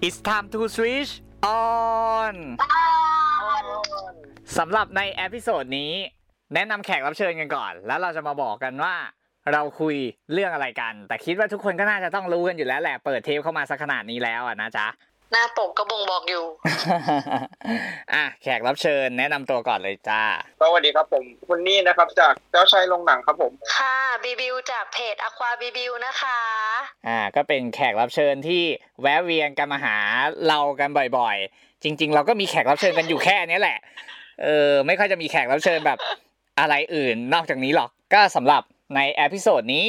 It's time to switch on สำหรับใน episode นี้ แนะนำแขกรับเชิญกันก่อน แล้วเราจะมาบอกกันว่า เราคุยเรื่องอะไรกัน แต่คิดว่าทุกคนก็น่าจะต้องรู้กันอยู่แล้วแหละ เปิดเทปเข้ามาสักขนาดนี้แล้วอะนะจ๊ะ หน้าปกก็บ่งบอกอยู่ อะแขกรับเชิญแนะนำตัวก่อนเลยจ้าสวัสดีครับผมคุณนี่นะครับ จากเจ้าชายโรงหนังครับผม ค่ะบีบิวจากเพจ Aqua บีบิวนะคะ อ่า ก็เป็นแขกรับเชิญที่แวะเวียนกันมาหาเรากันบ่อยๆ จริง ๆ เราก็มีแขกรับเชิญกันอยู่แค่นี้แหละ เออไม่ค่อยจะมีแขกรับเชิญแบบอะไรอื่นนอกจากนี้หรอก ก็สำหรับใน episode นี้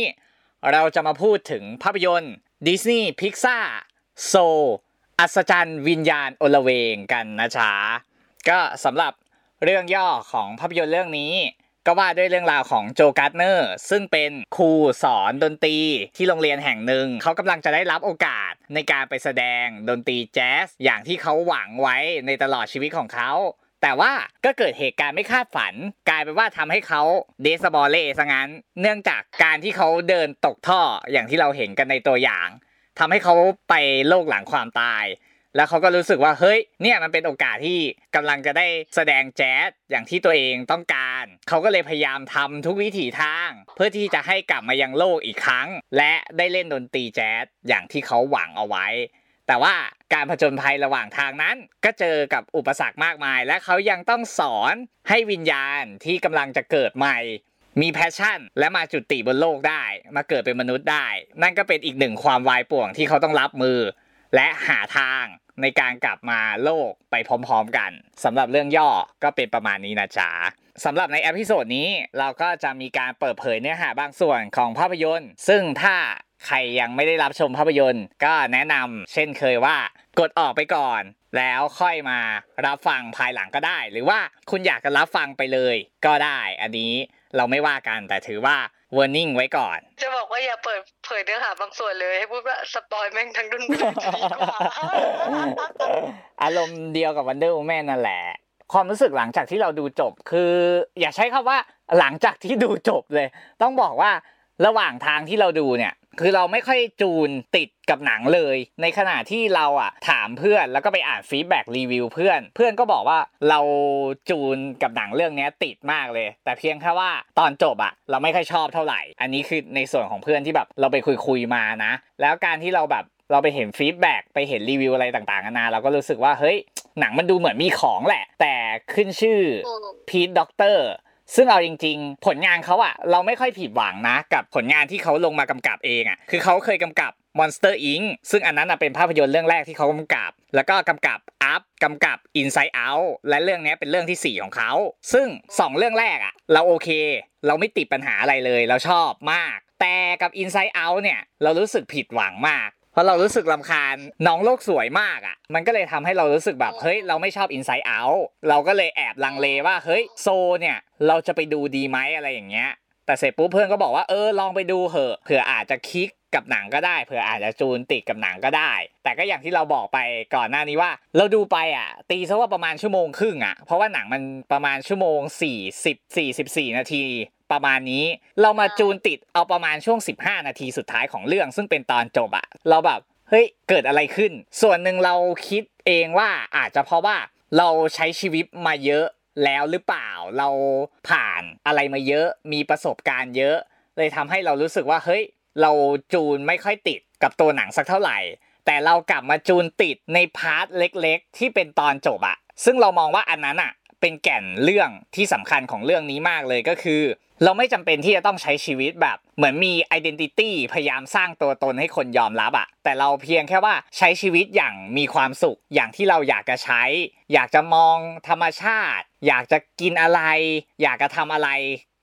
เราจะมาพูดถึงภาพยนตร์ Disney Pixar Soul อัศจรรย์วิญญาณอลเวงกันนะจ๊ะก็สำหรับเรื่องย่อของภาพยนตร์เรื่องนี้ ก็ว่าด้วยเรื่องราวของ Joe Gardner ซึ่งเป็นครูสอนดนตรีที่โรงเรียนแห่งหนึ่ง เขากำลังจะได้รับโอกาสในการไปแสดงดนตรีแจ๊สอย่างที่เขาหวังไว้ในตลอดชีวิตของเขา แต่ว่าก็เกิดเหตุการณ์ไม่คาดฝัน กลายเป็นว่าทำให้เขาเดสบอลเล่ซะงั้น เนื่องจากการที่เขาเดินตกท่ออย่างที่เราเห็นกันในตัวอย่าง ทำให้เขาไปโลกหลังความตาย แล้วเขาก็รู้สึกว่าเฮ้ยเนี่ยมันเป็นโอกาสที่กำลังจะได้แสดงแจ๊สอย่างที่ตัวเองต้องการ เขาก็เลยพยายามทำทุกวิถีทาง เพื่อที่จะให้กลับมายังโลกอีกครั้ง และได้เล่นดนตรีแจ๊สอย่างที่เขาหวังเอาไว้ แต่ว่าการผจญภัยระหว่างทางนั้น ก็เจอกับอุปสรรคมากมาย และเขายังต้องสอนให้วิญญาณที่กำลังจะเกิดใหม่ มีแพชชั่น และมาจุติบนโลกได้ มาเกิดเป็นมนุษย์ได้ นั่นก็เป็นอีกหนึ่งความวายป่วงที่เขาต้องรับมือ และหาทางในการกลับมาโลกไปพร้อมๆกันสำหรับเรื่องย่อก็เป็นประมาณนี้นะจ๊ะสำหรับใน episode นี้เราก็จะมีการเปิดเผยเนื้อหาบางส่วนของภาพยนตร์ ซึ่งถ้าใครยังไม่ได้รับชมภาพยนตร์ ก็แนะนำเช่นเคยว่ากดออกไปก่อน แล้วค่อยมารับฟังภายหลังก็ได้ หรือว่าคุณอยากจะรับฟังไปเลยก็ได้ อันนี้ เราไม่ว่ากันแต่ถือว่า warning ไว้ก่อน จะบอกว่าอย่าเปิดเผยเนื้อหาบางส่วนเลย ให้พูดว่า spoil แม่งทั้งดุ้นจะดีกว่าอารมณ์เดียวกับ Wonder Woman นั่นแหละ ความรู้สึกหลังจากที่เราดูจบ คือ อย่าใช้คำว่าหลังจากที่ดูจบเลย ต้องบอกว่าระหว่างทางที่เราดูเนี่ย คือเราไม่ค่อยจูนติดกับหนังเลย ในขณะที่เราอะถามเพื่อนแล้วก็ไปอ่านฟีดแบ็กรีวิวเพื่อน เพื่อนก็บอกว่าเราจูนกับหนังเรื่องเนี้ยติดมากเลย แต่เพียงแค่ว่าตอนจบอะเราไม่ค่อยชอบเท่าไหร่ อันนี้คือในส่วนของเพื่อนที่แบบเราไปคุยคุยๆมานะ แล้วการที่เราแบบเราไปเห็น feedback ไปเห็นรีวิวอะไรต่างๆนานาเราก็รู้สึกว่าเฮ้ยหนังมันดูเหมือนมีของแหละ แต่ขึ้นชื่ออืม Pete Docter ซึ่งเอาจริง ๆ ผลงานเขาอะเราไม่ค่อยผิดหวังนะ กับผลงานที่เขาลงมากำกับเองอะคือเขาเคยกำกับ Monster Inc. ซึ่งอันนั้นเป็นภาพยนตร์เรื่องแรกที่เขากำกับ แล้วก็กำกับ Up กำกับ Inside Out และเรื่องนี้เป็นเรื่องที่ 4 ของเขา ซึ่ง 2 เรื่องแรกอะเราโอเค เราไม่ติดปัญหาอะไรเลย เราชอบมาก แต่กับ Inside Out เนี่ย เรารู้สึกผิดหวังมาก ราะเรารู้สึกลำคาญน้องโลกสวยมากอะ มันก็เลยทำให้เรารู้สึกแบบเฮ้ยเราไม่ชอบ Inside Out เราก็เลยแอบลังเลว่าเฮ้ยโซเนี่ยเราจะไปดูดีไหมอะไรอย่างเงี้ยแต่เสร็จปุ๊บเพื่อนก็บอกว่าเออลองไปดูเหอะเผื่ออาจจะคลิกกับหนังก็ได้เผื่ออาจจะจูนติดกับหนังก็ได้ แต่ก็อย่างที่เราบอกไปก่อนหน้านี้ว่า เราดูไปอะ ตีซะว่าประมาณชั่วโมงครึ่งอะเพราะว่าหนังมันประมาณชั่วโมง 40 44 นาที ประมาณนี้ เรามาจูนติดเอาประมาณช่วง 15 นาทีสุดท้ายของเรื่อง ซึ่งเป็นตอนจบอะเราแบบเฮ้ยเกิดอะไรขึ้น ส่วนหนึ่งเราคิดเองว่าอาจจะเพราะว่าเราใช้ชีวิตมาเยอะแล้วหรือเปล่าเราผ่านอะไรมาเยอะมีประสบการณ์เยอะ เลยทำให้เรารู้สึกว่าเฮ้ยเราจูนไม่ค่อยติดกับตัวหนังสักเท่าไหร่ แต่เรากลับมาจูนติดใน part เล็ก ๆ ที่เป็นตอนจบอะซึ่งเรามองว่าอันนั้นอะเป็นแก่นเรื่องที่สำคัญของเรื่องนี้มากเลยก็คือ เราไม่จำเป็นที่จะต้องใช้ชีวิตแบบ เหมือนมีไอดีนิตี้พยายามสร้างตัวตนให้คนยอมรับอะแต่เราเพียงแค่ว่าใช้ชีวิตอย่างมีความสุขอย่างที่เราอยากจะใช้ อยากจะมองธรรมชาติ อยากจะกินอะไร อยากจะทำอะไร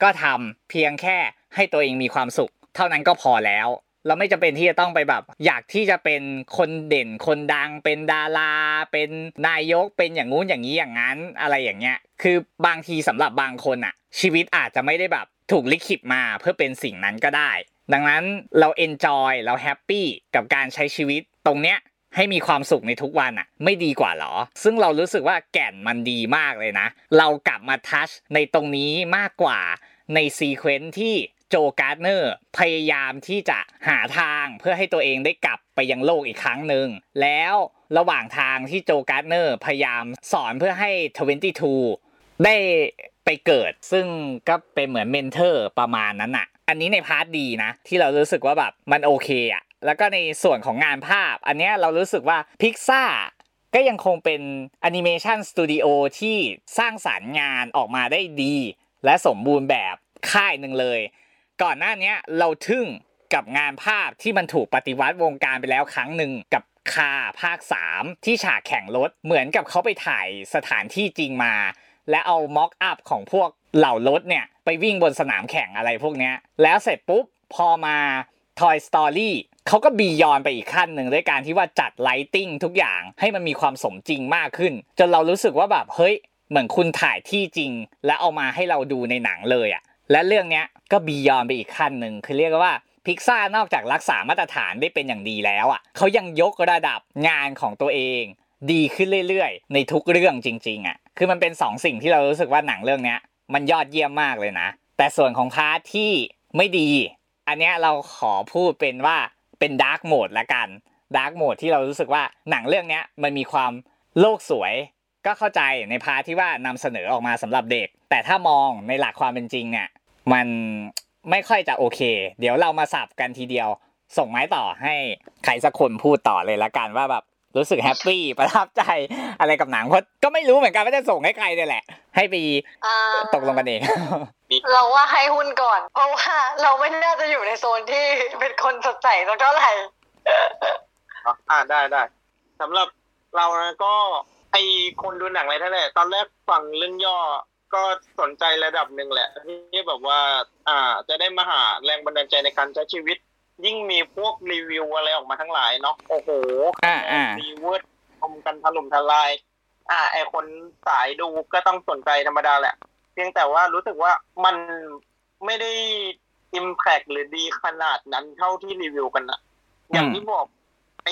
ก็ทำเพียงแค่ให้ตัวเองมีความสุข เท่านั้นก็พอแล้ว เราไม่จำเป็นที่จะต้องไปแบบ อยากที่จะเป็นคนเด่นคนดัง เป็นดารา เป็นนายกเป็นอย่างงู้นอย่างนี้อย่างนั้นอะไรอย่างเงี้ย คือบางทีสำหรับบางคนอะชีวิตอาจจะไม่ได้แบบถูกลิขิตมาเพื่อเป็นสิ่งนั้นก็ได้ ดังนั้นเรา enjoy เรา happy กับการใช้ชีวิตตรงเนี้ยให้มีความสุขในทุกวันอะไม่ดีกว่าหรอ ซึ่งเรารู้สึกว่าแก่นมันดีมากเลยนะ เรากลับมา touch ในตรงนี้มากกว่าใน sequence ที่ Joe Gardner พยายามที่จะหาทางเพื่อให้ตัวเองได้กลับไปยังโลกอีกครั้งหนึ่ง แล้วระหว่างทางที่ Joe Gardner พยายามสอนเพื่อให้ 22 ได้ไปเกิด ซึ่งก็เป็นเหมือน mentor ประมาณนั้นอะอันนี้ใน part ดีนะ ที่เรารู้สึกว่าแบบมันโอเคอะแล้วก็ในส่วนของงานภาพ อันเนี้ยเรารู้สึกว่าพิกซ่าก็ยังคงเป็น animation studioที่สร้างสารรค์งานออกมาได้ดี และสมบูรณ์แบบค่ายหนึ่งเลย ก่อนหน้านี้เราทึ่งกับงานภาพที่มันถูกปฏิวัติวงการไปแล้วครั้งหนึ่งกับคาภาค 3 ที่ฉากแข่งรถเหมือนกับเขาไปถ่ายสถานที่จริงมา และเอาม็อกอัพของพวกเหล่ารถเนี่ย ไปวิ่งบนสนามแข่งอะไรพวกเนี้ย แล้วเสร็จปุ๊บ พอมา Toy Story เขาก็บียอนไปอีกขั้นหนึ่งด้วยการที่ว่าจัดไลติ้งทุกอย่างให้มันมีความสมจริงมากขึ้น จนเรารู้สึกว่าแบบเฮ้ยเหมือนคุณถ่ายที่จริง แล้วเอามาให้เราดูในหนังเลยอะและเรื่องเนี้ย ก็ beyond ไปอีกขั้นหนึ่งคือเรียกว่าพิกซ่านอกจากรักษามาตรฐานได้เป็นอย่างดีแล้วอะเขายังยกระดับงานของตัวเอง ดีขึ้นเรื่อยๆ ในทุกเรื่องจริง ๆอะคือมันเป็นสองสิ่งที่เรารู้สึกว่าหนังเรื่องเนี้ย มันยอดเยี่ยมมากเลยนะ แต่ส่วนของ part ที่ไม่ดี อันเนี้ยเราขอพูดเป็นว่าเป็น dark mode ละกัน dark mode ที่เรารู้สึกว่าหนังเรื่องเนี้ยมันมีความโลกสวยก็เข้าใจใน part ที่ว่านำเสนอออกมาสำหรับเด็ก แต่ถ้ามองในหลักความเป็นจริงเนี่ย มันไม่ค่อยจะโอเค เดี๋ยวเรามาสับกันทีเดียว ส่งไม้ต่อให้ใครสักคนพูดต่อเลยละกันว่าแบบรู้สึก happy ประทับใจอะไรกับหนังเพราะก็ไม่รู้เหมือนกันว่าจะส่งให้ใครเนี่ยแหละ ให้ไปอ่าตกลงกันเองเราว่าให้หุ้นก่อน เพราะว่าเราไม่น่าจะอยู่ในโซนที่เป็นคนสดใสสักเท่าไหร่อ่าได้ได้สำหรับเรานะก็ไอคนดูหนังอะไรท่านแหละตอนแรกฟังเรื่องย่อ ก็สนใจระดับหนึ่งแหละที่แบบว่า อ่า จะได้มาหาแรงบันดาลใจในการใช้ชีวิต ยิ่งมีพวกรีวิวอะไรออกมาทั้งหลายเนาะโอ้โหอ่าอ่ารี wordชมกันถล่มทลาย อ่า ไอคนสายดูก็ต้องสนใจธรรมดาแหละ เพียงแต่ว่ารู้สึกว่ามันไม่ได้อิมแพกหรือดีขนาดนั้นเท่าที่รีวิวกันอะอย่างที่บอกไอ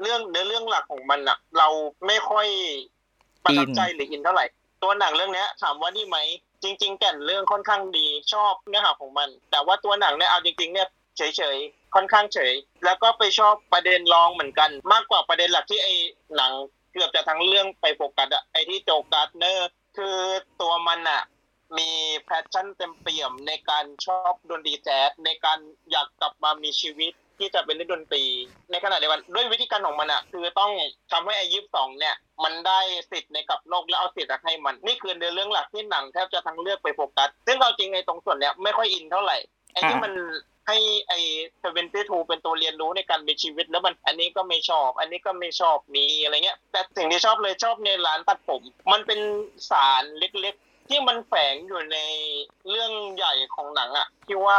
เรื่องเนื้อเรื่องหลักของมันอะเราไม่ค่อยประทับใจหรืออินเท่าไหร่ ตัวหนังเรื่องนี้ถามว่านี่ไหมจริง ๆ แก่นเรื่องค่อนข้างดีชอบเนื้อหาของมัน แต่ว่าตัวหนังเนี่ยเอาจริงๆเนี่ยเฉยๆค่อนข้างเฉย แล้วก็ไปชอบประเด็นรองเหมือนกัน มากกว่าประเด็นหลักที่ไอหนังเกือบจะทั้งเรื่องไปโฟกัสอะไอที่ Joe Gardner คือตัวมันอะมี passion เต็มเปี่ยมในการชอบดนตรีแจ๊สในการอยากกลับมามีชีวิต ที่จะเป็นเล่นดนตรี ในขณะเดียวกันด้วยวิธีการของมันอะคือต้องทำให้ไอยี่สิบสองเนี่ย มันได้สิทธิ์ในกลับโลกแล้วเอาสิทธิ์ให้มัน นี่คือเนื้อเรื่องหลักที่หนังแทบจะทั้งเรื่องไปโฟกัสซึ่งเอาจริงในตรงส่วนเนี้ยไม่ค่อย in เท่าไหร่ไอ้ที่มันให้ไอ้เซเวนตี้ทูเป็นตัวเรียนรู้ในการมีชีวิต แล้วมันอันนี้ก็ไม่ชอบ อันนี้ก็ไม่ชอบมีอะไรเงี้ย แต่สิ่งที่ชอบเลยชอบในร้านตัดผม มันเป็นสารเล็กๆ ที่มันแฝงอยู่ในเรื่องใหญ่ของหนังอะที่ว่า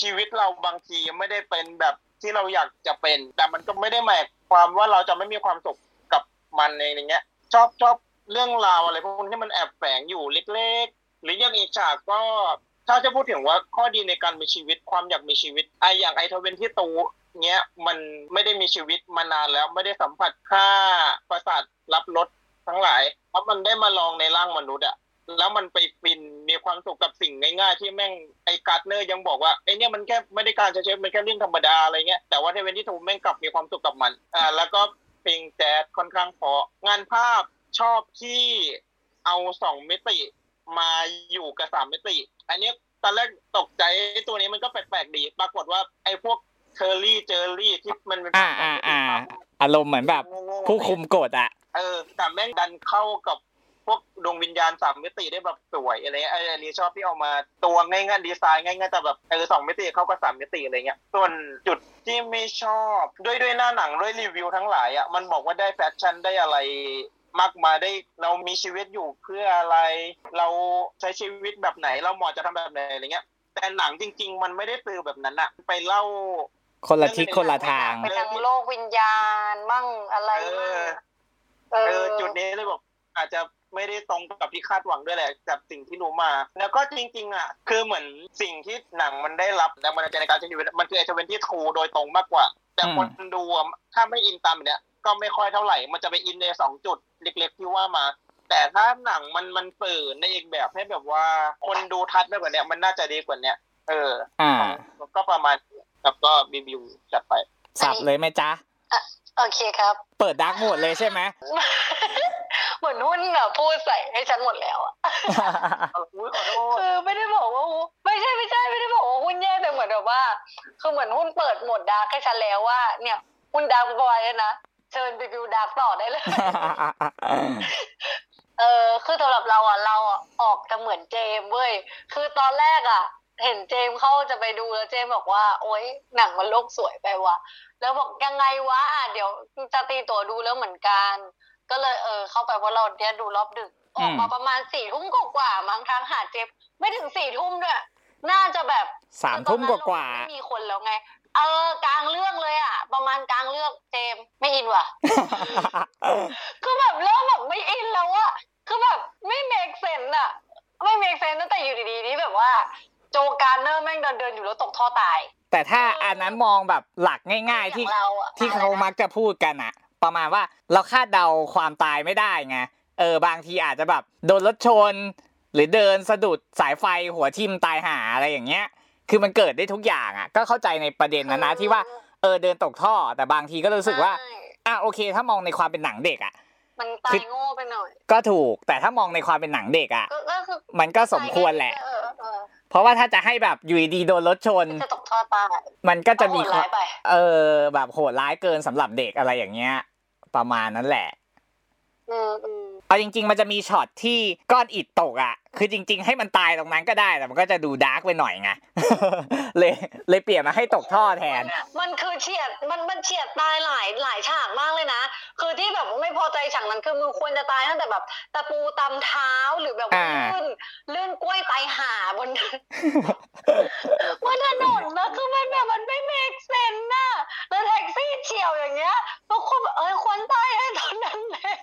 ชีวิตเราบางทีไม่ได้เป็นแบบ ที่เราอยากจะเป็น แต่มันก็ไม่ได้หมายความว่าเราจะไม่มีความสุขกับมันในอย่างเงี้ย ชอบชอบเรื่องราวอะไรพวกนี้ที่มันแอบแฝงอยู่เล็กๆ หรืออย่างอีกฉากก็ถ้าจะพูดถึงว่าข้อดีในการมีชีวิตความอยากมีชีวิตไออย่างไอ twenty-two เนี้ยมันไม่ได้มีชีวิตมานานแล้วไม่ได้สัมผัสค่าประสาทรับรสทั้งหลายแล้วมันได้มาลองในร่างมนุษย์อะ แล้วมันไปฟินมีความสุขกับสิ่งง่ายๆ ที่แม่งไอ Gardner ยังบอกว่าไอเนี้ยมันแค่ไม่ได้การใช้ชีวิตมันแค่เรื่องธรรมดาอะไรเงี้ยแต่ว่า twenty-two แม่งกลับมีความสุขกับมันอ่าแล้วก็เพลงแจ๊สค่อนข้างเพราะงานภาพชอบที่เอาสองมิติมาอยู่กับสามมิติ อันเนี้ยตอนแรกตกใจไอ้ตัวนี้มันก็แปลกๆดีปรากฏว่าไอ้พวก Terry Jerry ที่มันเป็นอ่าอ่าอ่าอารมณ์เหมือนแบบโง่ๆผู้คุมกฎอะเออแต่แม่งดันเข้ากับ พวกดวงวิญญาณสามมิติได้แบบสวยอะไรเงี้ยไอ้อันนี้ชอบที่เอามาตัวง่ายๆดีไซน์ง่ายๆแต่แบบเออสองมิติเข้ากับสามมิติอะไรเงี้ยส่วนจุดที่ไม่ชอบด้วยด้วยหน้าหนังด้วยรีวิวทั้งหลายอะมันบอกว่าได้ passion ได้อะไรมากมายได้เรามีชีวิตอยู่เพื่ออะไร เราใช้ชีวิตแบบไหนเราเหมาะจะทำแบบไหนอะไรเงี้ย แต่หนังจริง ๆ มันไม่ได้สื่อแบบนั้นอะไปเล่า คนละทิศคนละทางไปทางโลกวิญญาณมั่งอะไรเอมั่งอเอเอออ จุดนี้เลยบอกอาจจะ ไม่ได้ตรงกับที่คาดหวังด้วยแหละกับสิ่งที่รู้มา แล้วก็จริงๆอะคือเหมือนสิ่งที่หนังมันได้รับแรงบันดาลใจในการใช้ชีวิตมันคือไอ twenty-two โดยตรงมากกว่า แต่คนดูอะถ้าไม่อินตามแบบเนี้ยก็ไม่ค่อยเท่าไหร่ มันจะไปอินในสองจุดเล็ก ๆ ที่ว่ามา แต่ถ้าหนังมันมันสื่อในอีกแบบให้แบบว่า คนดูทัดได้กว่าเนี้ยมันน่าจะดีกว่าเนี้ยเออ อ่า ก็ประมาณครับก็รีวิวจัดไปสับเลยไหมจ๊ะ โอเคครับ เปิดดาร์กโหมดเลยใช่ไหมเหมือนหุ้นอะพูดใส่ให้ฉันหมดแล้วอะเอาอุ้ยขอโทษคือไม่ได้บอกว่าหุ้นไม่ใช่ไม่ใช่ไม่ได้บอกว่าหุ้นแย่แต่เหมือนแบบว่า คือเหมือนหุ้นเปิด mode dark ให้ฉันแล้วว่า เนี่ยหุ้น dark boy แล้วนะเชิญ review dark ต่อได้เลยเออคือสำหรับเราอะเราอะออกจะเหมือนเจมส์เว้ยคือตอนแรกอะ เห็นเจมส์เข้าจะไปดูแล้วเจมส์บอกว่า โอ๊ยหนังมันโลกสวยไปว่ะ แล้วบอกยังไงวะอะเดี๋ยวจะตีตั๋วดูแล้วเหมือนกัน ก็เลยเออ เข้าไปเพราะเราเนี่ยดูรอบดึก ออกมาประมาณสี่ทุ่มกว่าๆมั้งทักหาเจมส์ไม่ถึงสี่ทุ่มด้วย น่าจะแบบสามทุ่มกว่าๆไม่มีคนแล้วไง เออกลางเรื่องเลยอะ ประมาณกลางเรื่องเจมส์ไม่ in ว่ะๆคือแบบเริ่มแบบไม่ in แล้วอะคือแบบไม่ make sense อะไม่ make sense ตั้งแต่อยู่ดีๆนี่แบบว่า Joe Gardner แม่งเดินเดินๆอยู่แล้วตกท่อตาย แต่ถ้าอันนั้นมองแบบหลักง่าย ๆ ที่องเราอะที่เขามักจะพูดกันอะประมาณว่าเราคาดเดาความตายไม่ได้ไงเออบางทีอาจจะแบบโดนรถชน หรือเดินสะดุดสายไฟหัวทิ่มตายหาอะไรอย่างเงี้ย คือมันเกิดได้ทุกอย่างอะก็เข้าใจในประเด็นนั้นนะที่ว่าเออเดินตกท่อ แต่บางทีก็รู้สึกว่าใช่อะโอเค ถ้ามองในความเป็นหนังเด็กอะมันตายโง่ไปหน่อย ก็ถูกแต่ถ้ามองในความเป็นหนังเด็กอะก็ก็คือมันก็สมควรแหละ เออเออเพราะว่าถ้าจะให้แบบอยู่ดีๆโดนรถชนจะตกท่อตายมันก็จะมีโหดควาร้ามยไปเออ แบบโหดร้ายเกินสำหรับเด็กอะไรอย่างเงี้ย ประมาณนั้นแหละ อืมอืม เอาจริง ๆ มันจะมีช็อตที่ก้อนอิฐตกอะ คือจริง ๆ ให้มันตายตรงนั้นก็ได้แต่มันก็จะดูดาร์กไปหน่อยไงเลยเลยเปลี่ยนมาให้ตกท่อแทน มันคือเฉียดมันมันเฉียดตายหลายหลายฉากมากเลยนะ คือที่แบบว่าไม่พอใจฉากนั้นคือมึงควรจะตายตั้งแต่แบบตะปูตำเท้าหรือแบบว่าอ่าลื่นลื่นกล้วยตายหาบนบนถนนนะคือมันแบบมันไม่ make sense น่ะแล้วแท็กซี่เฉียวอย่างเงี้ยทุกคนแบบเอ้ยควรตายให้ตอนนั้นเลย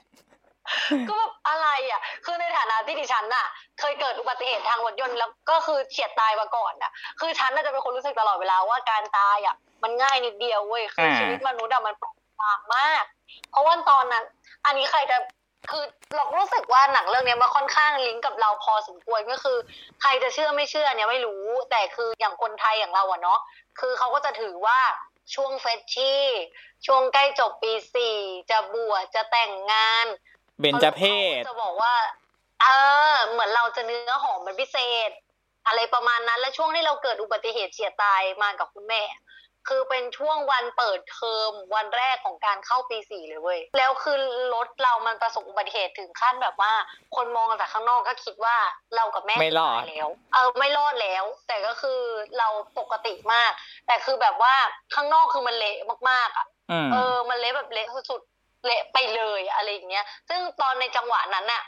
ก็แบบอะไรอะ คือในฐานะที่ดิฉันน่ะ เคยเกิดอุบัติเหตุทางรถยนต์แล้วก็คือเฉียดตายมาก่อนอะ คือฉันน่าจะเป็นคนรู้สึกตลอดเวลาว่าการตายอะ มันง่ายนิดเดียวเว้ย คืออ่าชีวิตมนุษย์อะมันเปราะบางมาก เพราะว่าตอนนั้น อันนี้ใครจะคือเรารู้สึกว่าหนังเรื่องเนี้ยมันค่อนข้างลิงก์กับเราพอสมควรก็คือ ใครจะเชื่อไม่เชื่อเนี่ยไม่รู้ แต่คืออย่างคนไทยอย่างเราอะเนาะคือเขาก็จะถือว่าช่วงเฟชชี่ช่วงใกล้จบปีสี่จะบวชจะแต่งงาน เบญจเพศขาจะบอกว่า เออ เหมือนเราจะเนื้อหอมเป็นพิเศษ อะไรประมาณนั้น และช่วงที่เราเกิดอุบัติเหตุเฉียดตายมากับคุณแม่ คือเป็นช่วงวันเปิดเทอมวันแรกของการเข้าปีสี่เลยเว้ย แล้วคือรถเรามันประสบอุบัติเหตุถึงขั้นแบบว่า คนมองจากข้างนอกก็คิดว่าเรากับแม่ไม่รอดตายแล้ว เออไม่รอดแล้ว แต่ก็คือเราปกติมาก แต่คือแบบว่าข้างนอกคือมันเละมากๆอะอืมเออ มันเละแบบเละสุดๆ เละไปเลยอะไรอย่างเงี้ย ซึ่งตอนในจังหวะนั้นน่ะ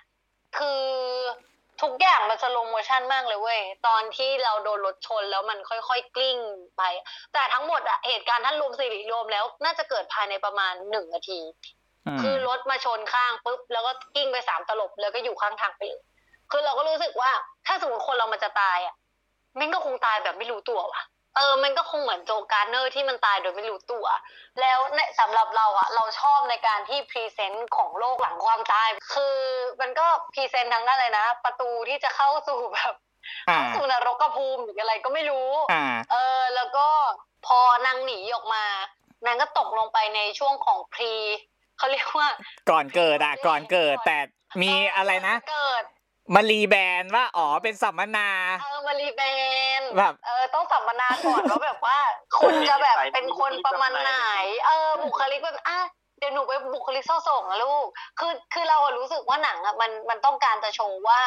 คือทุกอย่างมันสโลโมชันมากเลยเว้ย ตอนที่เราโดนรถชนแล้วมันค่อยๆกลิ้งไป แต่ทั้งหมดอะเหตุการณ์ท่านรวมสิริรวมแล้ว น่าจะเกิดภายในประมาณหนึ่งนาทีอืมคือรถมาชนข้างปุ๊บ แล้วก็กลิ้งไปสามตลบ แล้วก็อยู่ข้างทางไปเลยคือเราก็รู้สึกว่า ถ้าสมมติคนเรามันจะตายอะมันก็คงตายแบบไม่รู้ตัวว่ะ เออ มันก็คงเหมือน Joe Gardner ที่มันตายโดยไม่รู้ตัว แล้วในสำหรับเราอะเราชอบในการที่ present ของโลกหลังความตาย คือมันก็ present ทั้งนั้นเลยนะ ประตูที่จะเข้าสู่แบบอ่าเข้าสู่นรกภูมิหรืออะไรก็ไม่รู้อ่าเออ แล้วก็พอนางหนีออกมานางก็ตกลงไปในช่วงของ pre เขาเรียกว่า ก่อนเกิดอะก่อนเกิดแต่มีอะไรนะเกิด มา rebrand ว่าอ๋อเป็นสัมมนาเออมา rebrand แบบเออต้องสัมมนาก่อนว่าแบบว่า คุณจะแบบเป็นคนประมาณไหน เออบุคลิกแบบอะเดี๋ยวหนูไปบุคลิกเศร้าโศกนะลูก คือคือเราอะรู้สึกว่าหนังอะมันมันต้องการจะโชว์ว่า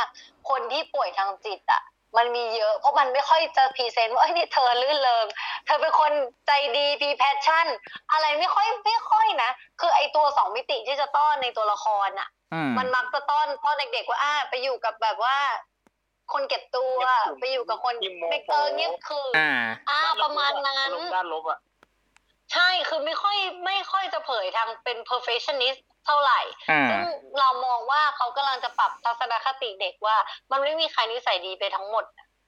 คนที่ป่วยทางจิตอะมันมีเยอะ เพราะมันไม่ค่อยจะ present ว่าเอ้ยนี่เธอรื่นเริงเธอเป็นคนใจดีมี passion อะไรไม่ค่อยไม่ค่อยนะ คือไอตัวสองมิติที่จะต้อนในตัวละครอะอื มมันมักจะต้อนต้อนเด็กๆว่าอ่าไปอยู่กับแบบว่า คนเก็บตัวเงียบขรึมไปอยู่กับคนขี้โมโหไปเตอเงียบคืออ่าอ่าประมาณนั้นลงด้านลบอะใช่คือไม่ค่อยไม่ค่อยจะเผยทางเป็น perfectionist เท่าไหร่อ่าซึ่งเรามองว่าเขากำลังจะปรับทัศนคติเด็กว่า มันไม่มีใครนิสัยดีไปทั้งหมด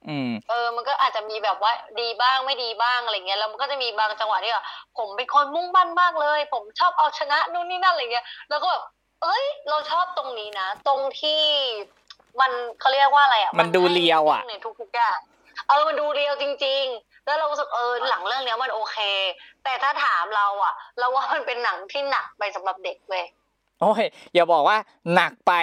อืมเออ มันก็อาจจะมีแบบว่าดีบ้างไม่ดีบ้างอะไรเงี้ย แล้วมันก็จะมีบางจังหวะที่แบบผมเป็นคนมุ่งมั่นมากเลย ผมชอบเอาชนะนู่นนี่นั่นอะไรเงี้ย แล้วก็แบบ เอ้ย เราชอบตรงนี้นะ ตรงที่มันเขาเรียกว่าอะไรอะมันดูเรียวอะในทุกๆอย่างเออมันดูเรียวจริง ๆ แล้วเรารู้สึกเออหลังเรื่องเนี้ยมันโอเค แต่ถ้าถามเราอะ เราว่ามันเป็นหนังที่หนักไปสำหรับเด็กเว้ยโอ้ยอย่าบอกว่าหนักไป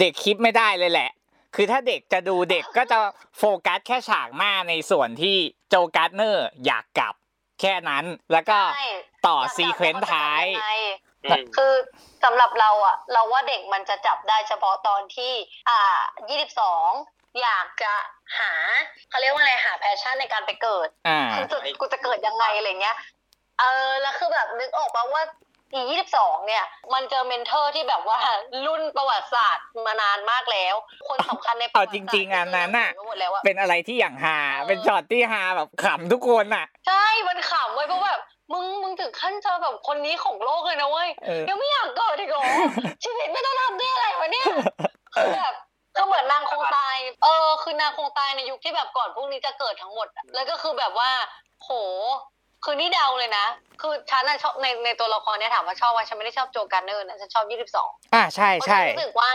เด็กคิดไม่ได้เลยแหละ คือถ้าเด็กจะดูเด็กก็จะโฟกัสแค่ฉากหน้าในส่วนที่โจการ์ดเนอร์อยากกลับ แค่นั้นแล้วก็ใช่ต่อ sequence ท้ายยังไงอืม คือสำหรับเราอะเราว่าเด็กมันจะจับได้เฉพาะตอนที่ อ่ายี่สิบสองอยากจะหาเขาเรียกว่าอะไรหา passion ในการไปเกิดอ่ากูจะกูจะเกิดยังไงอะไรเงี้ย เออแล้วคือแบบนึกออกปะว่าอียี่สิบสองเนี่ย มันเจอ mentor ที่แบบว่ารุ่นประวัติศาสตร์มานานมากแล้ว คนสำคัญในเอาประวัติศาสตร์ริงๆอันนั้นน่ะหมดแล้วอะเป็นอะไรที่อย่างฮาเออเป็นช็อตที่ฮาแบบขำทุกคนอะ ใช่มันขำเว้ยเพราะแบบ มึงมึงถึงขั้นเจอแบบคนนี้ของโลกเลยนะเว้ยเออยังไม่อยากเกิดอีกเหรอชีวิตไม่ต้องทำด้วยอะไรวะเนี่ยคือแบบคือเหมือนนางคงตาย เออ คือนางคงตายในยุคที่แบบก่อนพวกนี้จะเกิดทั้งหมดอะแล้วก็คือแบบว่า โห คือนี่เดาเลยนะ คือฉันน่ะชอบในในตัวละครเนี่ยถามว่าชอบว่าฉันไม่ได้ชอบโจการ์เนอร์นะฉันชอบยี่สิบสองอ่าใช่ใช่เพราะฉันรู้สึกว่า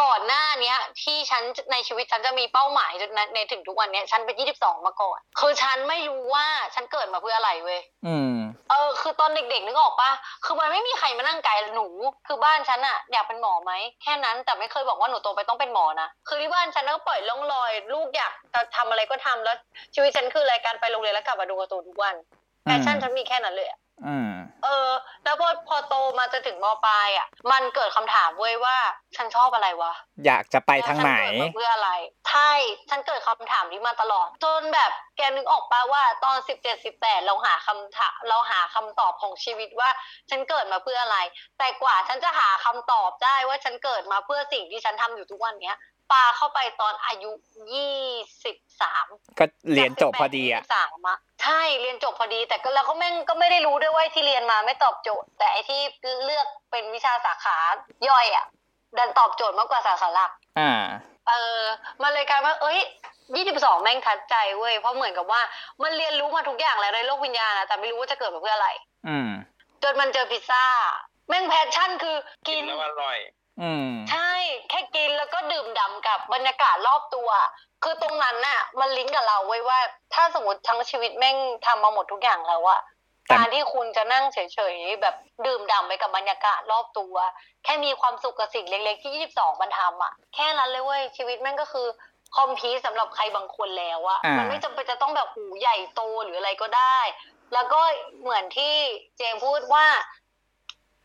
ก่อนหน้าเนี้ย ที่ฉันในชีวิตฉันจะมีเป้าหมายจนในถึงทุกวันเนี้ยฉันเป็นยี่สิบสองมาก่อน คือฉันไม่รู้ว่าฉันเกิดมาเพื่ออะไรเว้ยอืมเออคือตอนเด็กๆนึกออกปะคือมันไม่มีใครมานั่งไกลหนู คือบ้านฉันอะอยากเป็นหมอไหมแค่นั้นแต่ไม่เคยบอกว่าหนูโตไปต้องเป็นหมอนะคือที่บ้านฉันก็ปล่อยล่องลอย ลูกอยากจะทำอะไรก็ทำแล้วชีวิตฉันคือรายการไปโรงเรียนแล้วกลับมาดูการ์ตูนทุกวัน แพชชั่นฉันมีแค่นั้นเลยอะอืมเออ แล้วพอพอโตมาจะถึงมปลายอะมันเกิดคำถามเว้ยว่า ฉันชอบอะไรวะ อยากจะไปทางไหนแล้วฉัเกิดมาเพื่ออะไร ใช่ ฉันเกิดคำถามนี้มาตลอด จนแบบแกนึกออกปะว่าตอนสิบเจ็ดสิบแปดเราหาคำถามเราหาคำตอบของชีวิตว่า ฉันเกิดมาเพื่ออะไร แต่กว่าฉันจะหาคำตอบได้ว่าฉันเกิดมาเพื่อสิ่งที่ฉันทำอยู่ทุกวันเนี้ย ปาเข้าไปตอนอายุยี่สิบสามก็เรียนจบพอดีอะสามอะใช่เรียนจบพอดี แต่ก็แล้วก็แม่งก็ไม่ได้รู้ด้วยว่าที่เรียนมาไม่ตอบโจทย์ แต่ไอที่เลือกเป็นวิชาสาขาย่อยอะดันตอบโจทย์มากกว่าสาขาหลัก อ่า เออมันเลยกลายว่าเอ้ยยี่สิบสองแม่งทัดใจเว้ยเพราะเหมือนกับว่า มันเรียนรู้มาทุกอย่างแล้วในโลกวิญญาณนะแต่ไม่รู้ว่าจะเกิดมาเพื่ออะไร อืมจนมันเจอพิซซ่า แม่งแพชชั่นคือกิกินนแล้วอร่อยอืม ใช่แค่กินแล้วก็ดื่มด่ำกับบรรยากาศรอบตัว คือตรงนั้นน่ะ มันลิงก์กับเราไว้ว่า ถ้าสมมติทั้งชีวิตแม่งทำมาหมดทุกอย่างแล้วอะแต่การที่คุณจะนั่งเฉยๆแบบดื่มด่ำไปกับบรรยากาศรอบตัว แค่มีความสุขกับสิ่งเล็กๆที่22มันทำอะแค่นั้นเลยเว้ยชีวิตแม่งก็คือคอมพีสำหรับใครบางคนแล้วอะอ่ามัมันไม่จำเป็นจะต้องแบบหูใหญ่โตหรืออะไรก็ได้ แล้วก็เหมือนที่เจมส์พูดว่า